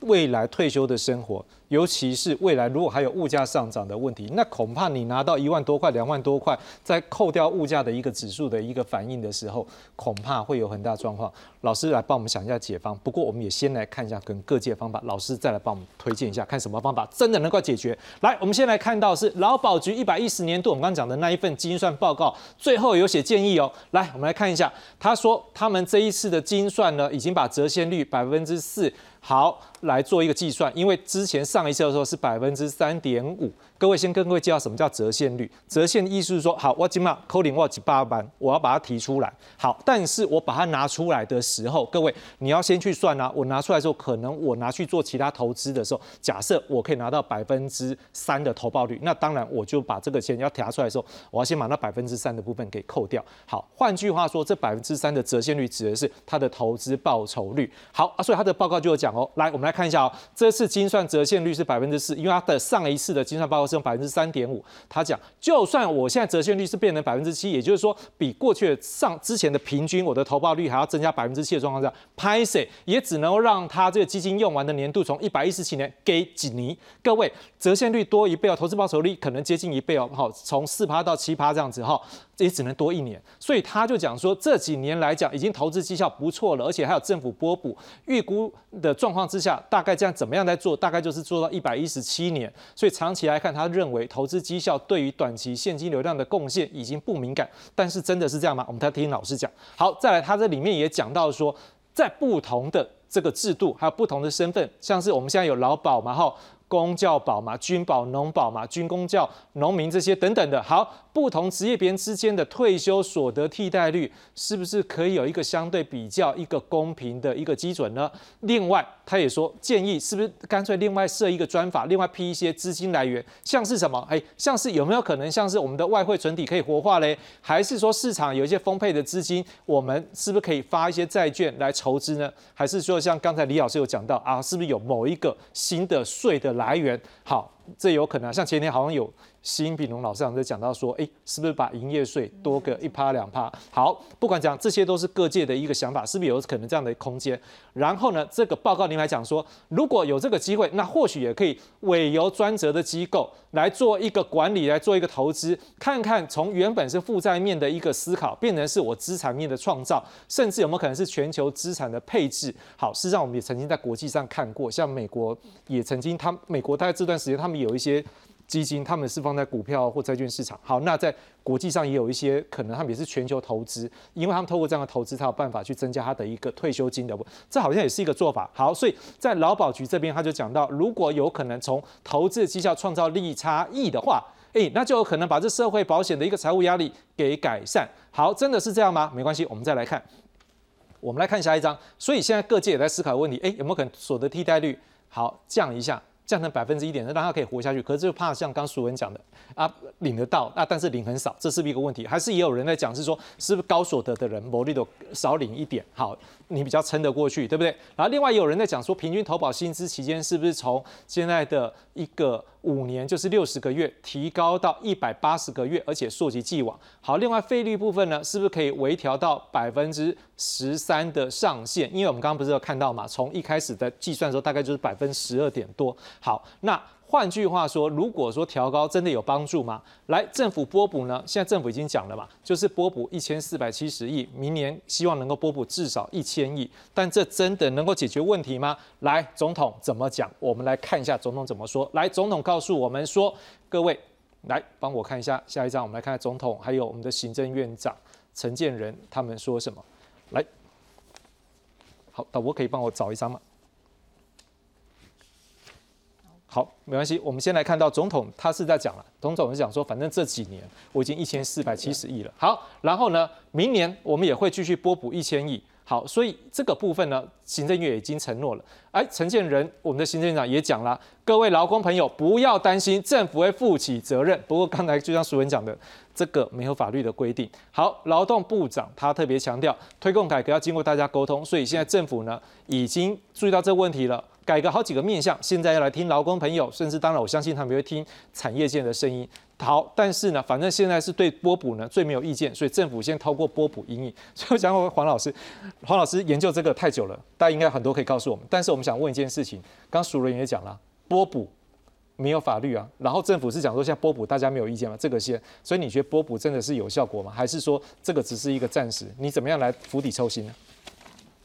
未来退休的生活。尤其是未来如果还有物价上涨的问题，那恐怕你拿到一万多块、两万多块，再扣掉物价的一个指数的一个反应的时候，恐怕会有很大状况。老师来帮我们想一下解方。不过我们也先来看一下跟各界方法，老师再来帮我们推荐一下，看什么方法真的能够解决。来，我们先来看到是劳保局一百一十年度我们刚刚讲的那一份精算报告，最后有写建议哦。来，我们来看一下，他说他们这一次的精算呢，已经把折现率百分之四。好，来做一个计算，因为之前上一次的时候是百分之三点五。各位先跟各位介绍什么叫折现率。折现意思是说，好，我今码扣零我几八班，我要把它提出来。好，但是我把它拿出来的时候，各位你要先去算啊。我拿出来之后，可能我拿去做其他投资的时候，假设我可以拿到百分之三的投报率，那当然我就把这个钱要提出来的时候，我要先把那百分之三的部分给扣掉。好，换句话说，这百分之三的折现率指的是它的投资报酬率。好啊，所以它的报告就有讲。哦，来，我们来看一下哦。这次精算折现率是百分之四，因为它的上一次的精算报告是用百分之三点五。他讲，就算我现在折现率是变成百分之七，也就是说，比过去上之前的平均，我的投报率还要增加百分之七的状况下 p a s 也只能够让他这个基金用完的年度从一百一十七年给几年。各位，折现率多一倍哦，投资报酬率可能接近一倍哦，好，从四趴到七趴这样子哈。也只能多一年，所以他就讲说，这几年来讲，已经投资绩效不错了，而且还有政府拨补，预估的状况之下，大概这样怎么样在做，大概就是做到一百一十七年。所以长期来看，他他认为投资绩效对于短期现金流量的贡献已经不敏感。但是真的是这样吗？我们再听老师讲。好，再来，他这里面也讲到说，在不同的这个制度，还有不同的身份，像是我们现在有劳保嘛，哈。公教保嘛，军保、农保嘛，军公教、农民这些等等的，好，不同职业别人之间的退休所得替代率，是不是可以有一个相对比较、一个公平的一个基准呢？另外，他也说建议，是不是干脆另外设一个专法，另外批一些资金来源，像是什么？哎，像是有没有可能像是我们的外汇存底可以活化嘞？还是说市场有一些丰沛的资金，我们是不是可以发一些债券来筹资呢？还是说像刚才李老师有讲到啊，是不是有某一个新的税的？来源。好，这有可能啊像前天好像有新比农老师在讲到说，哎，是不是把营业税多个一趴两趴？好，不管讲这些都是各界的一个想法，是不是有可能这样的空间？然后呢，这个报告您来讲说，如果有这个机会，那或许也可以委由专责的机构来做一个管理，来做一个投资，看看从原本是负债面的一个思考，变成是我资产面的创造，甚至有没有可能是全球资产的配置？好，事实上我们也曾经在国际上看过，像美国也曾经，他美国大概这段时间他们有一些。基金他们是放在股票或债券市场。好，那在国际上也有一些可能，他们也是全球投资，因为他们透过这样的投资，才有办法去增加他的一个退休金的。这好像也是一个做法。好，所以在劳保局这边，他就讲到，如果有可能从投资绩效创造利益差异的话，诶，那就有可能把这社会保险的一个财务压力给改善。好，真的是这样吗？没关系，我们再来看，我们来看下一章。所以现在各界也在思考问题，诶，有没有可能所得替代率好降一下？降成百分之一点，让他可以活下去。可是就怕像刚淑文讲的啊，领得到啊，但是领很少，这是不是一个问题？还是也有人在讲是说，是不是高所得的人某利都少领一点，好，你比较撑得过去，对不对？然后另外有人在讲说，平均投保薪资期间是不是从现在的一个五年就是六十个月提高到一百八十个月，而且溯及既往。好，另外费率部分呢，是不是可以微调到百分之十三的上限？因为我们刚刚不是有看到嘛，从一开始的计算的时候大概就是百分之十二点多。好，那换句话说，如果说调高真的有帮助吗？来，政府拨补呢？现在政府已经讲了嘛，就是拨补一千四百七十亿，明年希望能够拨补至少一千亿。但这真的能够解决问题吗？来，总统怎么讲？我们来看一下总统怎么说。来，总统告诉我们说，各位。来帮我看一下下一张，我们来看总统还有我们的行政院长陈建仁他们说什么。来，好，导播可以帮我找一张吗？好，没关系，我们先来看到总统他是在讲了，总统是讲说，反正这几年我已经一千四百七十亿了。好，然后呢，明年我们也会继续拨补一千亿。好，所以这个部分呢，行政院已经承诺了。哎，陈建仁，我们的行政院长也讲了，各位劳工朋友不要担心，政府会负起责任。不过刚才就像淑文讲的，这个没有法律的规定。好，劳动部长他特别强调，推动改革要经过大家沟通，所以现在政府呢已经注意到这个问题了。改革好几个面向，现在要来听劳工朋友，甚至当然我相信他们会听产业界的声音。好，但是呢，反正现在是对波补呢最没有意见，所以政府先透过波补阴影。所以我想问黄老师，黄老师研究这个太久了，大家应该很多可以告诉我们。但是我们想问一件事情，刚熟人也讲了，波补没有法律啊，然后政府是讲说现在波补大家没有意见吗？这个先，所以你觉得波补真的是有效果吗？还是说这个只是一个暂时？你怎么样来釜底抽薪呢？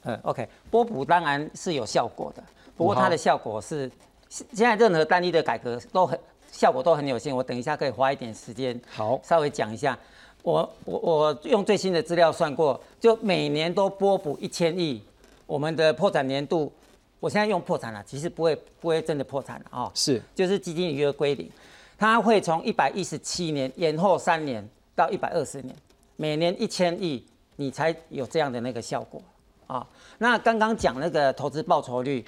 嗯，OK，波补当然是有效果的。不过它的效果是，现在任何单一的改革都很效果都很有限。我等一下可以花一点时间，好，稍微讲一下。我我我用最新的资料算过，就每年都拨补一千亿，我们的破产年度，我现在用破产了，其实不会不会真的破产了啊。是，就是基金余额归零，它会从一百一十七年延后三年到一百二十年，每年一千亿，你才有这样的那个效果啊。那刚刚讲那个投资报酬率。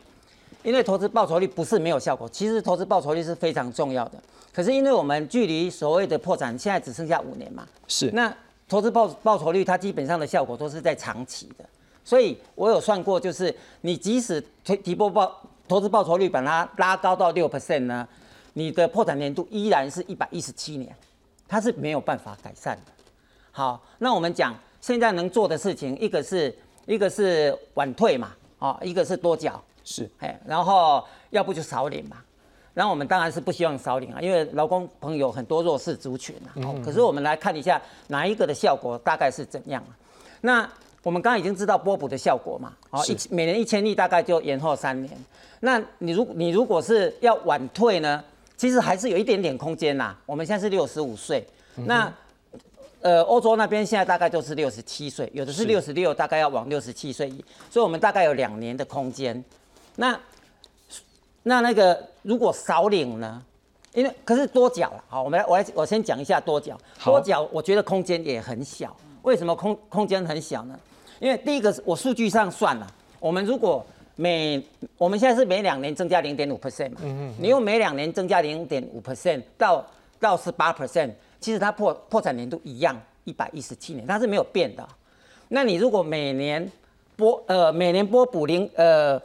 因为投资报酬率不是没有效果，其实投资报酬率是非常重要的。可是因为我们距离所谓的破产现在只剩下五年嘛，是那投资报报酬率它基本上的效果都是在长期的，所以我有算过，就是你即使提提拨报投资报酬率把它拉高到六 percent 呢，你的破产年度依然是一百一十七年，它是没有办法改善的。好，那我们讲现在能做的事情，一个是一个是晚退嘛，啊，一个是多缴。是，哎，然后要不就少领嘛，然后我们当然是不希望少领啊，因为劳工朋友很多弱势族群啊。嗯。可是我们来看一下哪一个的效果大概是怎样啊？那我们刚刚已经知道波补的效果嘛，哦，一每年一千亿大概就延后三年。那你如你如果是要晚退呢，其实还是有一点点空间呐。我们现在是六十五岁，那呃欧洲那边现在大概就是六十七岁，有的是六十六，大概要往六十七岁，所以我们大概有两年的空间。那那那个如果少领呢？因为可是多缴了，好，我们来我来我先讲一下多缴。多缴我觉得空间也很小。为什么空空间很小呢？因为第一个是我数据上算了，我们如果每我们现在是每两年增加零点五 percent 嘛，嗯嗯，你用每两年增加零点五 percent 到到十八 percent，其实它破破产年度一样一百一十七年，它是没有变的。那你如果每年拨呃每年拨补零呃。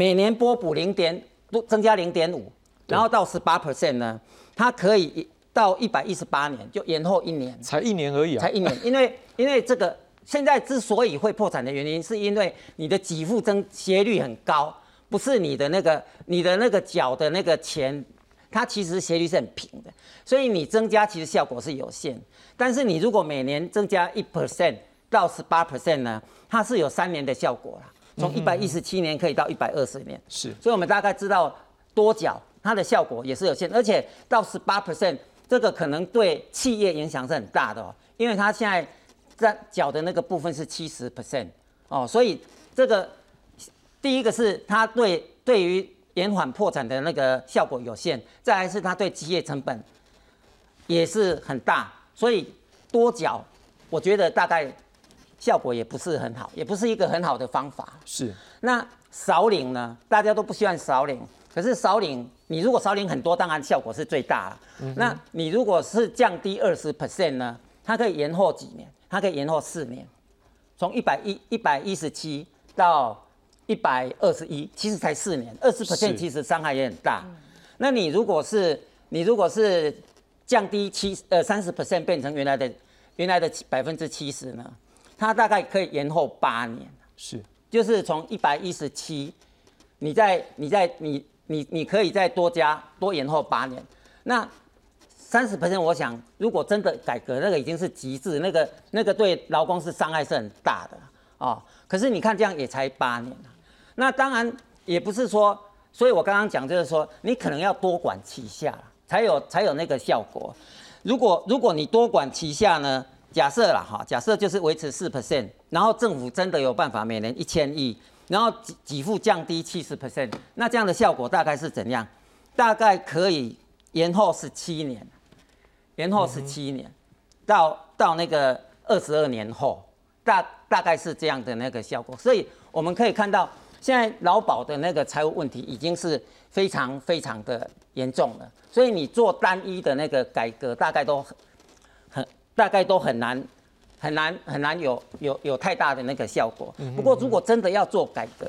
每年拨补零点多增加零点五，然后到十八 percent 呢，它可以到一百一十八年，就延后一年，才一年而已啊，才一年，因为 (laughs) 因为这个现在之所以会破产的原因，是因为你的给付增斜率很高，不是你的那个你的那个缴的那个钱，它其实斜率是很平的，所以你增加其实效果是有限，但是你如果每年增加一 percent 到十八 percent 呢，它是有三年的效果了。从一百一十七年可以到一百二十年，是，所以我们大概知道多缴它的效果也是有限，而且到十八 percent 这个可能对企业影响是很大的哦，因为它现在在缴的那个部分是七十 percent 哦，所以这个第一个是它对对于延缓破产的那个效果有限，再来是它对企业成本也是很大，所以多缴我觉得大概。效果也不是很好，也不是一个很好的方法。是，那少领呢？大家都不希望少领，可是少领，你如果少领很多，当然效果是最大了。那你如果是降低二十 percent 呢？它可以延后几年？它可以延后四年，从一百一一百一十七到一百二十一，其实才四年，二十 percent 其实伤害也很大。那你如果是你如果是降低七呃三十 percent 变成原来的原来的百分之七十呢？它大概可以延后八年。是，就是从一百一十七，你在你在你你你可以再多加多延后八年，那三十 percent，我想如果真的改革，那个已经是极致，那个那个对劳工是伤害是很大的哦。可是你看这样也才八年那当然也不是说，所以我刚刚讲就是说，你可能要多管齐下，才有才有那个效果。如果如果你多管齐下呢？假设了哈，假设就是维持四 percent，然后政府真的有办法每年一千亿，然后给给付降低七十 percent，那这样的效果大概是怎样？大概可以延后十七年，延后十七年，到到那个二十二年后，大大概是这样的那个效果。所以我们可以看到，现在劳保的那个财务问题已经是非常非常的严重了。所以你做单一的那个改革，大概都。大概都很难，很难，很难有有有太大的那个效果。不过，如果真的要做改革，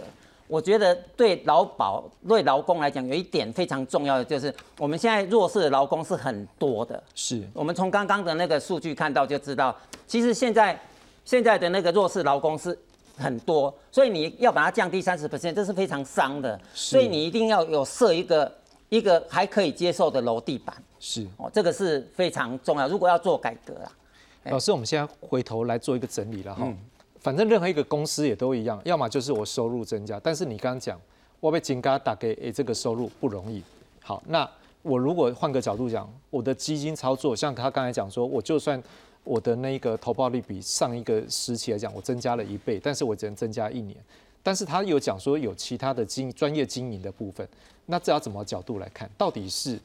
我觉得对劳保、对劳工来讲，有一点非常重要的就是，我们现在弱势的劳工是很多的。是我们从刚刚的那个数据看到就知道，其实现在现在的那个弱势劳工是很多，所以你要把它降低三十 percent，这是非常伤的。所以你一定要有设一个一个还可以接受的楼地板。是哦，这个是非常重要。如果要做改革啊。老师，我们现在回头来做一个整理了哈。反正任何一个公司也都一样，要么就是我收入增加，但是你刚刚讲我被金嘎打给诶，这个收入不容易。好，那我如果换个角度讲，我的基金操作，像他刚才讲说，我就算我的那个投报率比上一个时期来讲，我增加了一倍，但是我只能增加一年。但是他有讲说有其他的经专业经营的部分，那这要怎么角度来看？到底是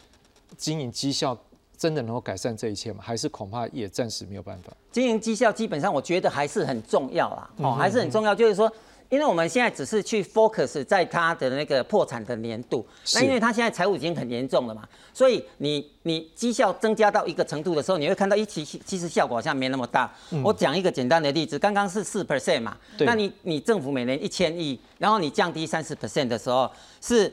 经营绩效？真的能够改善这一切吗？还是恐怕也暂时没有办法？经营绩效基本上，我觉得还是很重要啦，哦，还是很重要。就是说，因为我们现在只是去 focus 在它的那个破产的年度，那因为它现在财务已经很严重了嘛，所以你你绩效增加到一个程度的时候，你会看到一其其实效果好像没那么大。我讲一个简单的例子，刚刚是四 percent 嘛，那你你政府每年一千亿，然后你降低三十 percent 的时候，是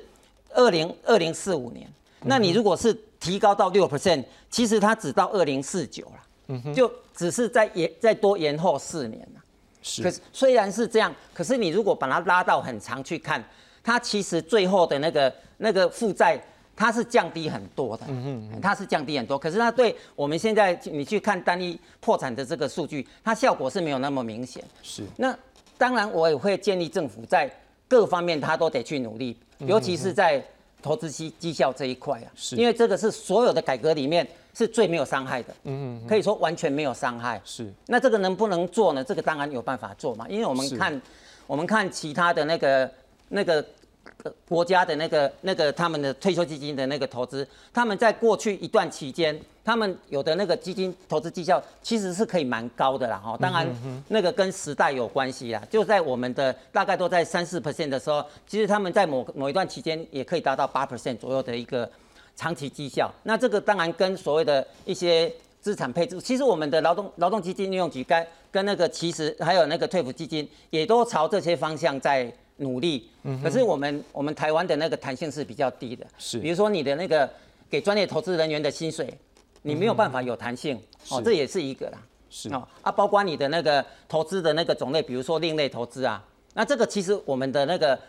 二零二零四五年，那你如果是提高到六 percent，其实它只到二零四九了，就只是在延再多延后四年了。是，可是虽然是这样，可是你如果把它拉到很长去看，它其实最后的那个那个负债它是降低很多的，嗯嗯，它是降低很多。可是它对我们现在你去看单一破产的这个数据，它效果是没有那么明显。是，那当然我也会建议政府在各方面它都得去努力，尤其是在。投资绩绩效这一块啊，是因为这个是所有的改革里面是最没有伤害的，嗯嗯，可以说完全没有伤害。是，那这个能不能做呢？这个当然有办法做嘛，因为我们看，我们看其他的那个那个。国家的那个、那个他们的退休基金的那个投资，他们在过去一段期间，他们有的那个基金投资绩效其实是可以蛮高的啦，哈。当然，那个跟时代有关系啦。就在我们的大概都在三四 percent 的时候，其实他们在某某一段期间也可以达到八 percent 左右的一个长期绩效。那这个当然跟所谓的一些资产配置，其实我们的劳动劳动基金运用局该跟那个其实还有那个退抚基金也都朝这些方向在。努力，可是我们我们台湾的那个弹性是比较低的，是，比如说你的那个给专业投资人员的薪水，你没有办法有弹性，哦，这也是一个啦，是。哦啊，包括你的那个投资的那个种类，比如说另类投资啊，那这个其实我们的那个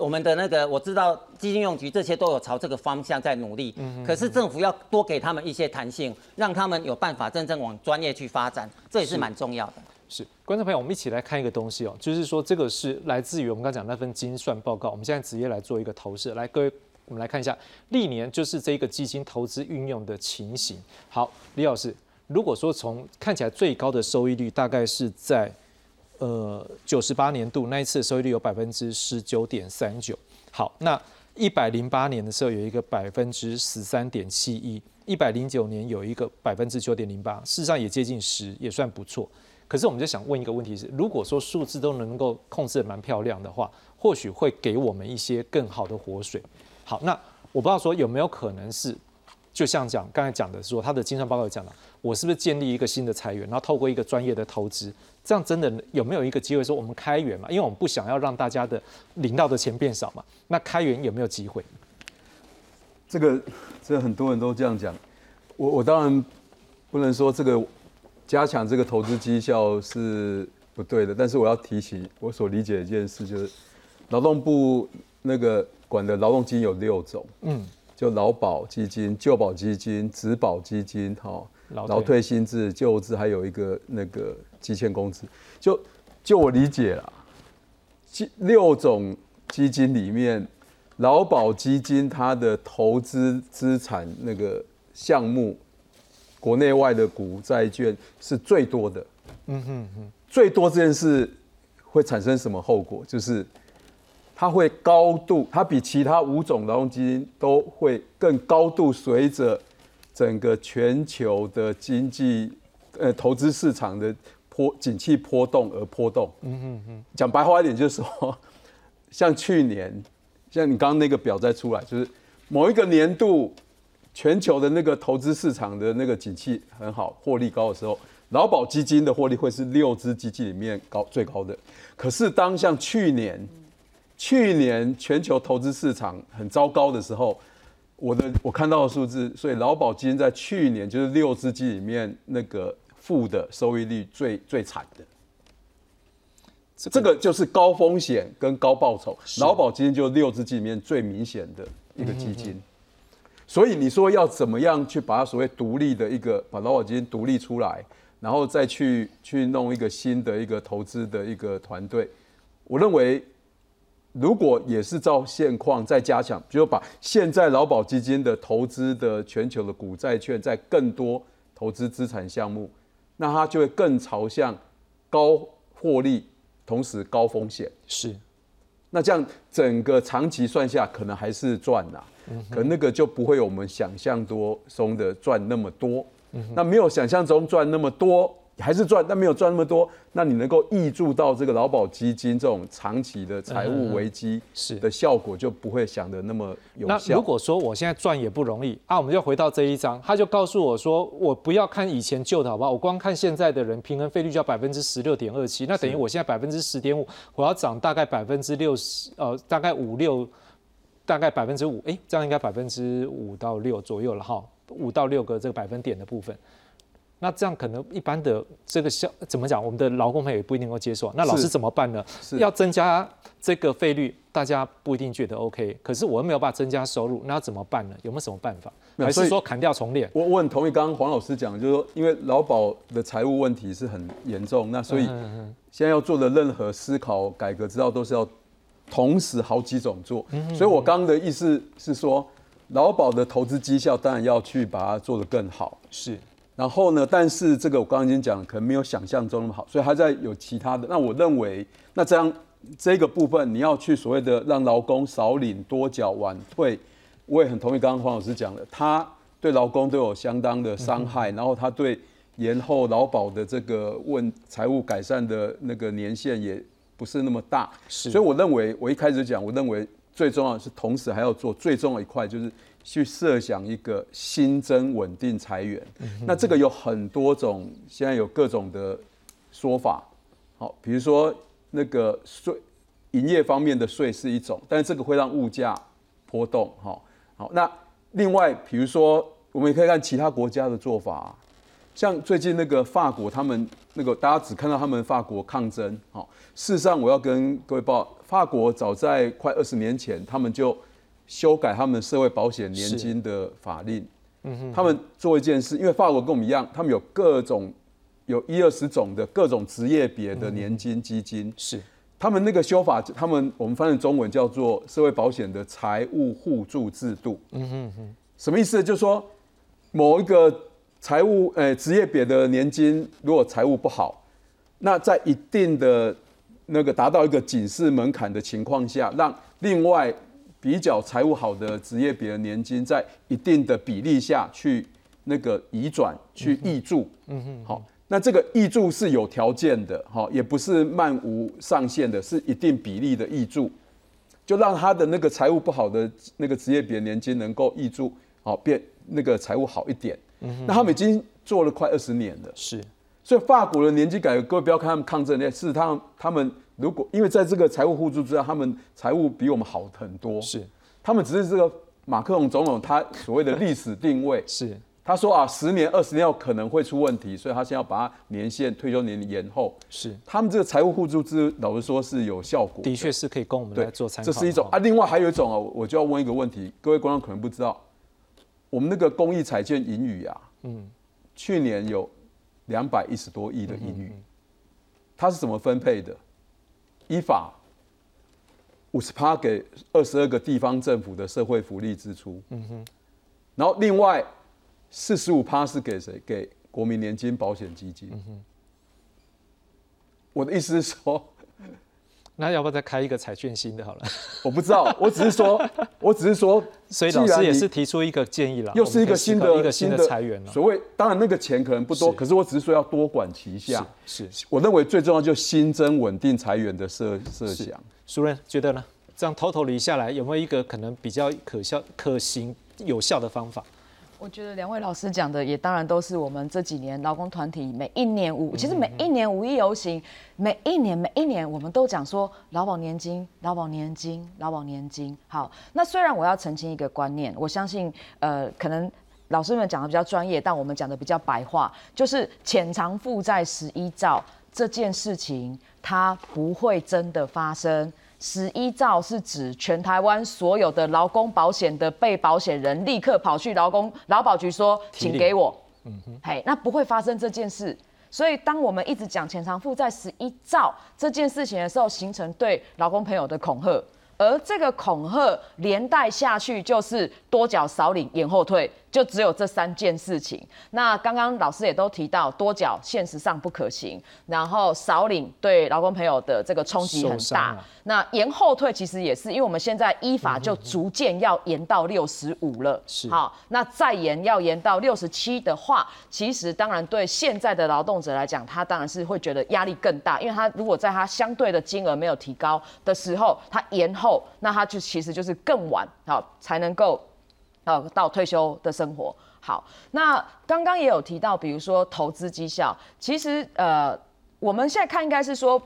我们的那个我知道基金用局这些都有朝这个方向在努力，嗯，可是政府要多给他们一些弹性，让他们有办法真正往专业去发展，这也是蛮重要的。是，观众朋友，我们一起来看一个东西哦，就是说这个是来自于我们刚讲那份精算报告，我们现在直接来做一个投射。来，各位，我们来看一下历年就是这个基金投资运用的情形。好，李老师，如果说从看起来最高的收益率大概是在呃九十八年度那一次收益率有百分之十九点三九。好，那一百零八年的时候有一个百分之十三点七一，一百零九年有一个百分之九点零八，事实上也接近十，也算不错。可是我们就想问一个问题是：如果说数字都能够控制的蛮漂亮的话，或许会给我们一些更好的活水。好，那我不知道说有没有可能是，就像讲刚才讲的说，他的精算报告有讲了，我是不是建立一个新的裁员，然后透过一个专业的投资，这样真的有没有一个机会说我们开源嘛？因为我们不想要让大家的领到的钱变少嘛，那开源有没有机会？这个这很多人都这样讲，我我当然不能说这个加强这个投资绩效是不对的，但是我要提醒我所理解的一件事，就是劳动部那个管的劳动基金有六种，嗯，就劳保基金、旧保基金、职保基金，哈，劳退薪资、旧资，还有一个那个基欠工资，就就我理解啦，基六种基金里面。劳保基金它的投资资产那个项目，国内外的股债券是最多的。嗯哼哼，最多这件事会产生什么后果？就是它会高度，它比其他五种劳动基金都会更高度随着整个全球的经济呃投资市场的波景气波动而波动。嗯嗯嗯，讲白话一点就是说，像去年。像你刚刚那个表再出来，就是某一个年度全球的那个投资市场的那个景气很好，获利高的时候，劳保基金的获利会是六只基金里面高最高的。可是当像去年，去年全球投资市场很糟糕的时候，我的我看到的数字，所以劳保基金在去年就是六只基金里面那个负的收益率最最惨的。这个就是高风险跟高报酬，劳保基金就六只基金里面最明显的一个基金，所以你说要怎么样去把它所谓独立的一个把劳保基金独立出来，然后再去去弄一个新的一个投资的一个团队，我认为如果也是照现况再加强，就把现在劳保基金的投资的全球的股债券在更多投资资产项目，那它就会更朝向高获利。同时高风险是，那这样整个长期算下可能还是赚呐，可那个就不会有我们想象多中的赚那么多，那没有想象中赚那么多。还是赚，但没有赚那么多。那你能够挹注到这个劳保基金这种长期的财务危机是的效果，就不会想的那么有效。那如果说我现在赚也不容易啊，我们就回到这一章，他就告诉我说，我不要看以前旧的好不好？我光看现在的人平衡费率就要百分之十六点二七，那等于我现在百分之十点五，我要涨大概百分之六十，呃，大概五六，大概百分之五，哎，这样应该百分之五到六左右了哈，五到六个这个百分点的部分。那这样可能一般的这个效怎么讲？我们的劳工朋友也不一定能够接受。那老师怎么办呢？要增加这个费率，大家不一定觉得 OK。可是我又没有办法增加收入，那要怎么办呢？有没有什么办法？还是说砍掉重练？我我很同意刚刚黄老师讲，就是说，因为劳保的财务问题是很严重，那所以现在要做的任何思考改革之道，都是要同时好几种做。所以我刚刚的意思是说，劳保的投资绩效当然要去把它做得更好。是。然后呢？但是这个我刚刚已经讲，可能没有想象中那么好，所以还在有其他的。那我认为，那这样这个部分你要去所谓的让劳工少领多缴晚退，我也很同意刚刚黄老师讲的，他对劳工都有相当的伤害，然后他对延后劳保的这个问财务改善的那个年限也不是那么大。是，所以我认为我一开始讲，我认为最重要的是同时还要做最重要一块就是。去设想一个新增稳定裁员，那这个有很多种，现在有各种的说法。好，比如说那个税，营业方面的税是一种，但是这个会让物价波动。哈，好，那另外比如说，我们也可以看其他国家的做法，像最近那个法国，他们那个大家只看到他们法国抗争。好，事实上我要跟各位报，法国早在快二十年前，他们就。修改他们社会保险年金的法令，嗯哼，他们做一件事，因为法国跟我们一样，他们有各种有一二十种的各种职业别的年金基金，是。他们那个修法，他们我们翻译中文叫做社会保险的财务互助制度，嗯哼哼，什么意思？就是说某一个财务呃职业别的年金，如果财务不好，那在一定的那个达到一个警示门槛的情况下，让另外。比较财务好的职业别的年金，在一定的比例下去那个移转去挹注，嗯哼，好，那这个挹注是有条件的，哈，也不是漫无上限的，是一定比例的挹注。就让他的那个财务不好的那个职业别年金能够挹注，好变那个财务好一点。那他们已经做了快二十年了，是所以法国的年金改革，各位不要看他们抗争那，事实上他们如果因为在这个财务互助之下，他们财务比我们好很多。是他们只是这个马克龙总统他所谓的历史定位，是他说啊，十年、二十年后可能会出问题，所以他先要把他年限退休年龄延后。是，他们这个财务互助制，老实说是有效果。的确是可以供我们来对做参考。这是一种啊。另外还有一种哦，我就要问一个问题，各位观众可能不知道，我们那个公益彩券盈余啊，嗯，去年有两百一十多亿的盈余，它是怎么分配的？依法五十趴给二十二个地方政府的社会福利支出，嗯哼，然后另外四十五趴是给谁？给国民年金保险基金。嗯哼我的意思是说，那要不要再开一个彩券新的好了？我不知道，我只是说，(laughs) 我只是说，所以老师也是提出一个建议了，又是一个新的一个新的裁员了。所谓当然那个钱可能不多，是可是我只是说要多管齐下。是是我认为最重要就是新增稳定裁员的设设想。主任觉得呢？这样偷偷理下来，有没有一个可能比较可效、可行、有效的方法？我觉得两位老师讲的也当然都是我们这几年劳工团体每一年五，其实每一年五一游行，每一年每一年我们都讲说劳保年金、劳保年金、劳保年金。好，那虽然我要澄清一个观念，我相信呃可能。老师们讲的比较专业，但我们讲的比较白话，就是潜藏负债十一兆这件事情，它不会真的发生。十一兆是指全台湾所有的劳工保险的被保险人立刻跑去劳工劳保局说，请给我。嗯哼，嘿，那不会发生这件事。所以，当我们一直讲潜藏负债十一兆这件事情的时候，形成对劳工朋友的恐吓，而这个恐吓连带下去就是多缴少领延后退，就只有这三件事情。那刚刚老师也都提到，多缴现实上不可行，然后少领对劳工朋友的这个冲击很大。啊那延后退其实也是，因为我们现在依法就逐渐要延到六十五了。是好，那再延要延到六十七的话，其实当然对现在的劳动者来讲，他当然是会觉得压力更大，因为他如果在他相对的金额没有提高的时候，他延后，那他就其实就是更晚好才能够到到退休的生活。好，那刚刚也有提到，比如说投资绩效，其实呃我们现在看应该是说。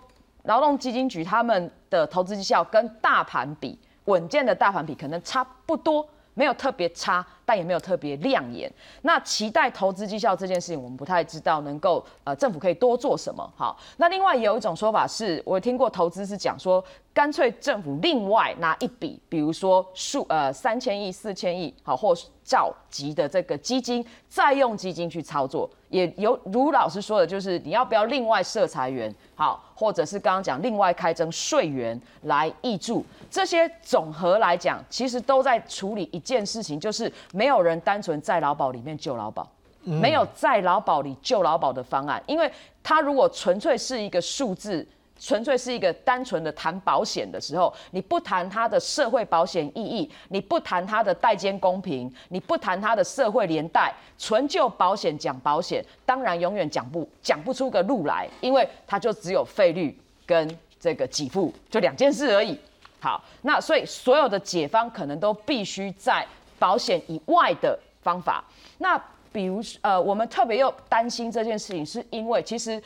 劳动基金局他们的投资绩效跟大盘比，稳健的大盘比可能差不多，没有特别差，但也没有特别亮眼。那期待投资绩效这件事情，我们不太知道能够呃政府可以多做什么。好，那另外有一种说法是，我听过投资是讲说，干脆政府另外拿一笔，比如说数呃三千亿、四千亿，好或兆级的这个基金，再用基金去操作。也有如老师说的，就是你要不要另外设裁员，好，或者是刚刚讲另外开征税源来挹注，这些总和来讲，其实都在处理一件事情，就是没有人单纯在劳保里面救劳保。没有在劳保里救劳保的方案，因为它如果纯粹是一个数字，纯粹是一个单纯的谈保险的时候，你不谈它的社会保险意义，你不谈它的代间公平，你不谈它的社会连带，纯就保险讲保险，当然永远讲不讲不出个路来，因为它就只有费率跟这个给付，就两件事而已。好，那所以所有的解方可能都必须在保险以外的方法。那比如呃，我们特别又担心这件事情，是因为其实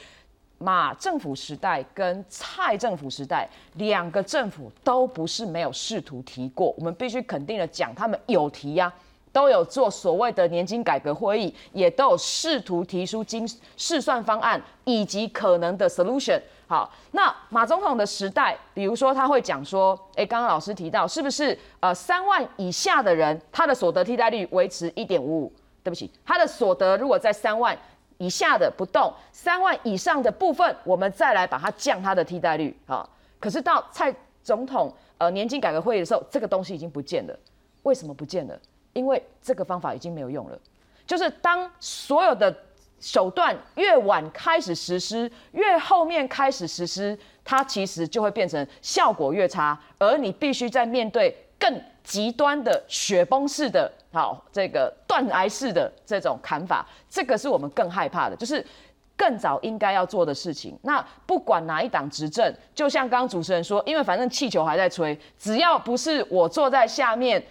马政府时代跟蔡政府时代两个政府都不是没有试图提过，我们必须肯定的讲，他们有提呀、都有做所谓的年金改革会议，也都有试图提出经试算方案以及可能的 solution。好，那马总统的时代，比如说他会讲说，诶，刚刚老师提到，是不是呃三万以下的人，他的所得替代率维持一点五五？对不起，他的所得如果在三万以下的不动，三万以上的部分，我们再来把它降它的替代率。啊，可是到蔡总统呃年金改革会议的时候，这个东西已经不见了。为什么不见了？因为这个方法已经没有用了。就是当所有的手段越晚开始实施，越后面开始实施，它其实就会变成效果越差，而你必须在面对更极端的雪崩式的，好这个断崖式的这种砍法，这个是我们更害怕的，就是更早应该要做的事情。那不管哪一党执政，就像刚刚主持人说，因为反正气球还在吹，只要不是我坐在下面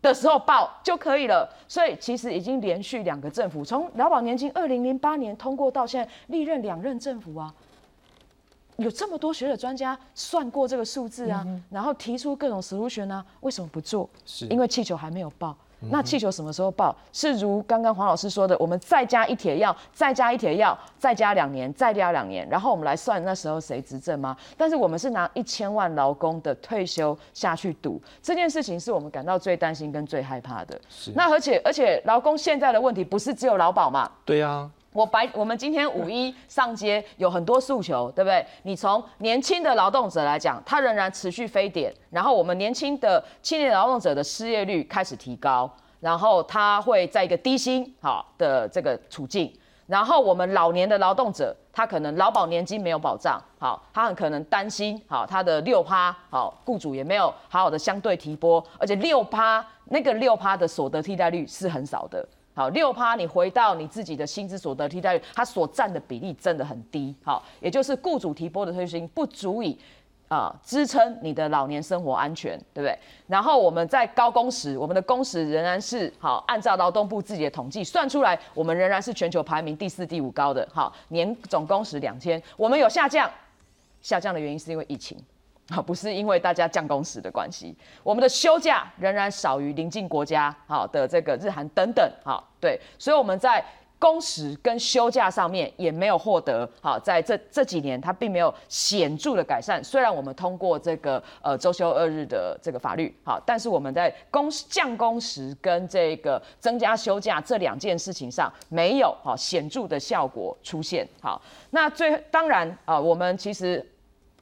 的时候报就可以了。所以其实已经连续两个政府，从劳保年金二零零八年通过到现在，历任两任政府啊。有这么多学者专家算过这个数字啊，然后提出各种 solution 啊，为什么不做？是因为气球还没有爆。那气球什么时候爆？是如刚刚黄老师说的，我们再加一铁药，再加一铁药，再加两年，再加两年，然后我们来算那时候谁执政吗？但是我们是拿一千万劳工的退休下去赌，这件事情是我们感到最担心跟最害怕的。是那而且而且劳工现在的问题不是只有劳保嘛？对呀。我白，我们今天五一上街有很多诉求，对不对？你从年轻的劳动者来讲，他仍然持续非典，然后我们年轻的青年劳动者的失业率开始提高，然后他会在一个低薪好的这个处境，然后我们老年的劳动者，他可能劳保年金没有保障，好，他很可能担心，好，他的六趴，好，雇主也没有好好的相对提拨，而且六趴那个六趴的所得替代率是很少的。好，六趴，你回到你自己的薪资所得替代率，它所占的比例真的很低。好，也就是雇主提拨的退休金不足以啊支撑你的老年生活安全，对不对？然后我们在高工时，我们的工时仍然是好，按照劳动部自己的统计算出来，我们仍然是全球排名第四、第五高的。好，年总工时两千，我们有下降，下降的原因是因为疫情。好，不是因为大家降工时的关系，我们的休假仍然少于邻近国家，好的这个日韩等等，好对，所以我们在工时跟休假上面也没有获得好，在这这几年它并没有显著的改善。虽然我们通过这个呃周休二日的这个法律，好，但是我们在工降工时跟这个增加休假这两件事情上没有好显著的效果出现。好，那最当然啊，我们其实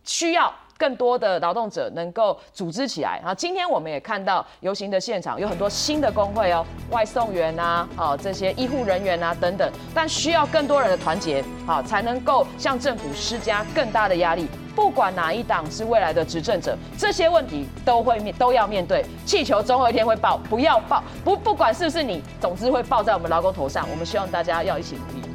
需要。更多的劳动者能够组织起来，然后今天我们也看到游行的现场有很多新的工会哦，外送员呐，好这些医护人员呐等等，但需要更多人的团结，好才能够向政府施加更大的压力。不管哪一党是未来的执政者，这些问题都会面都要面对。气球总有一天会爆，不要爆，不不管是不是你，总之会爆在我们劳工头上。我们希望大家要一起努力。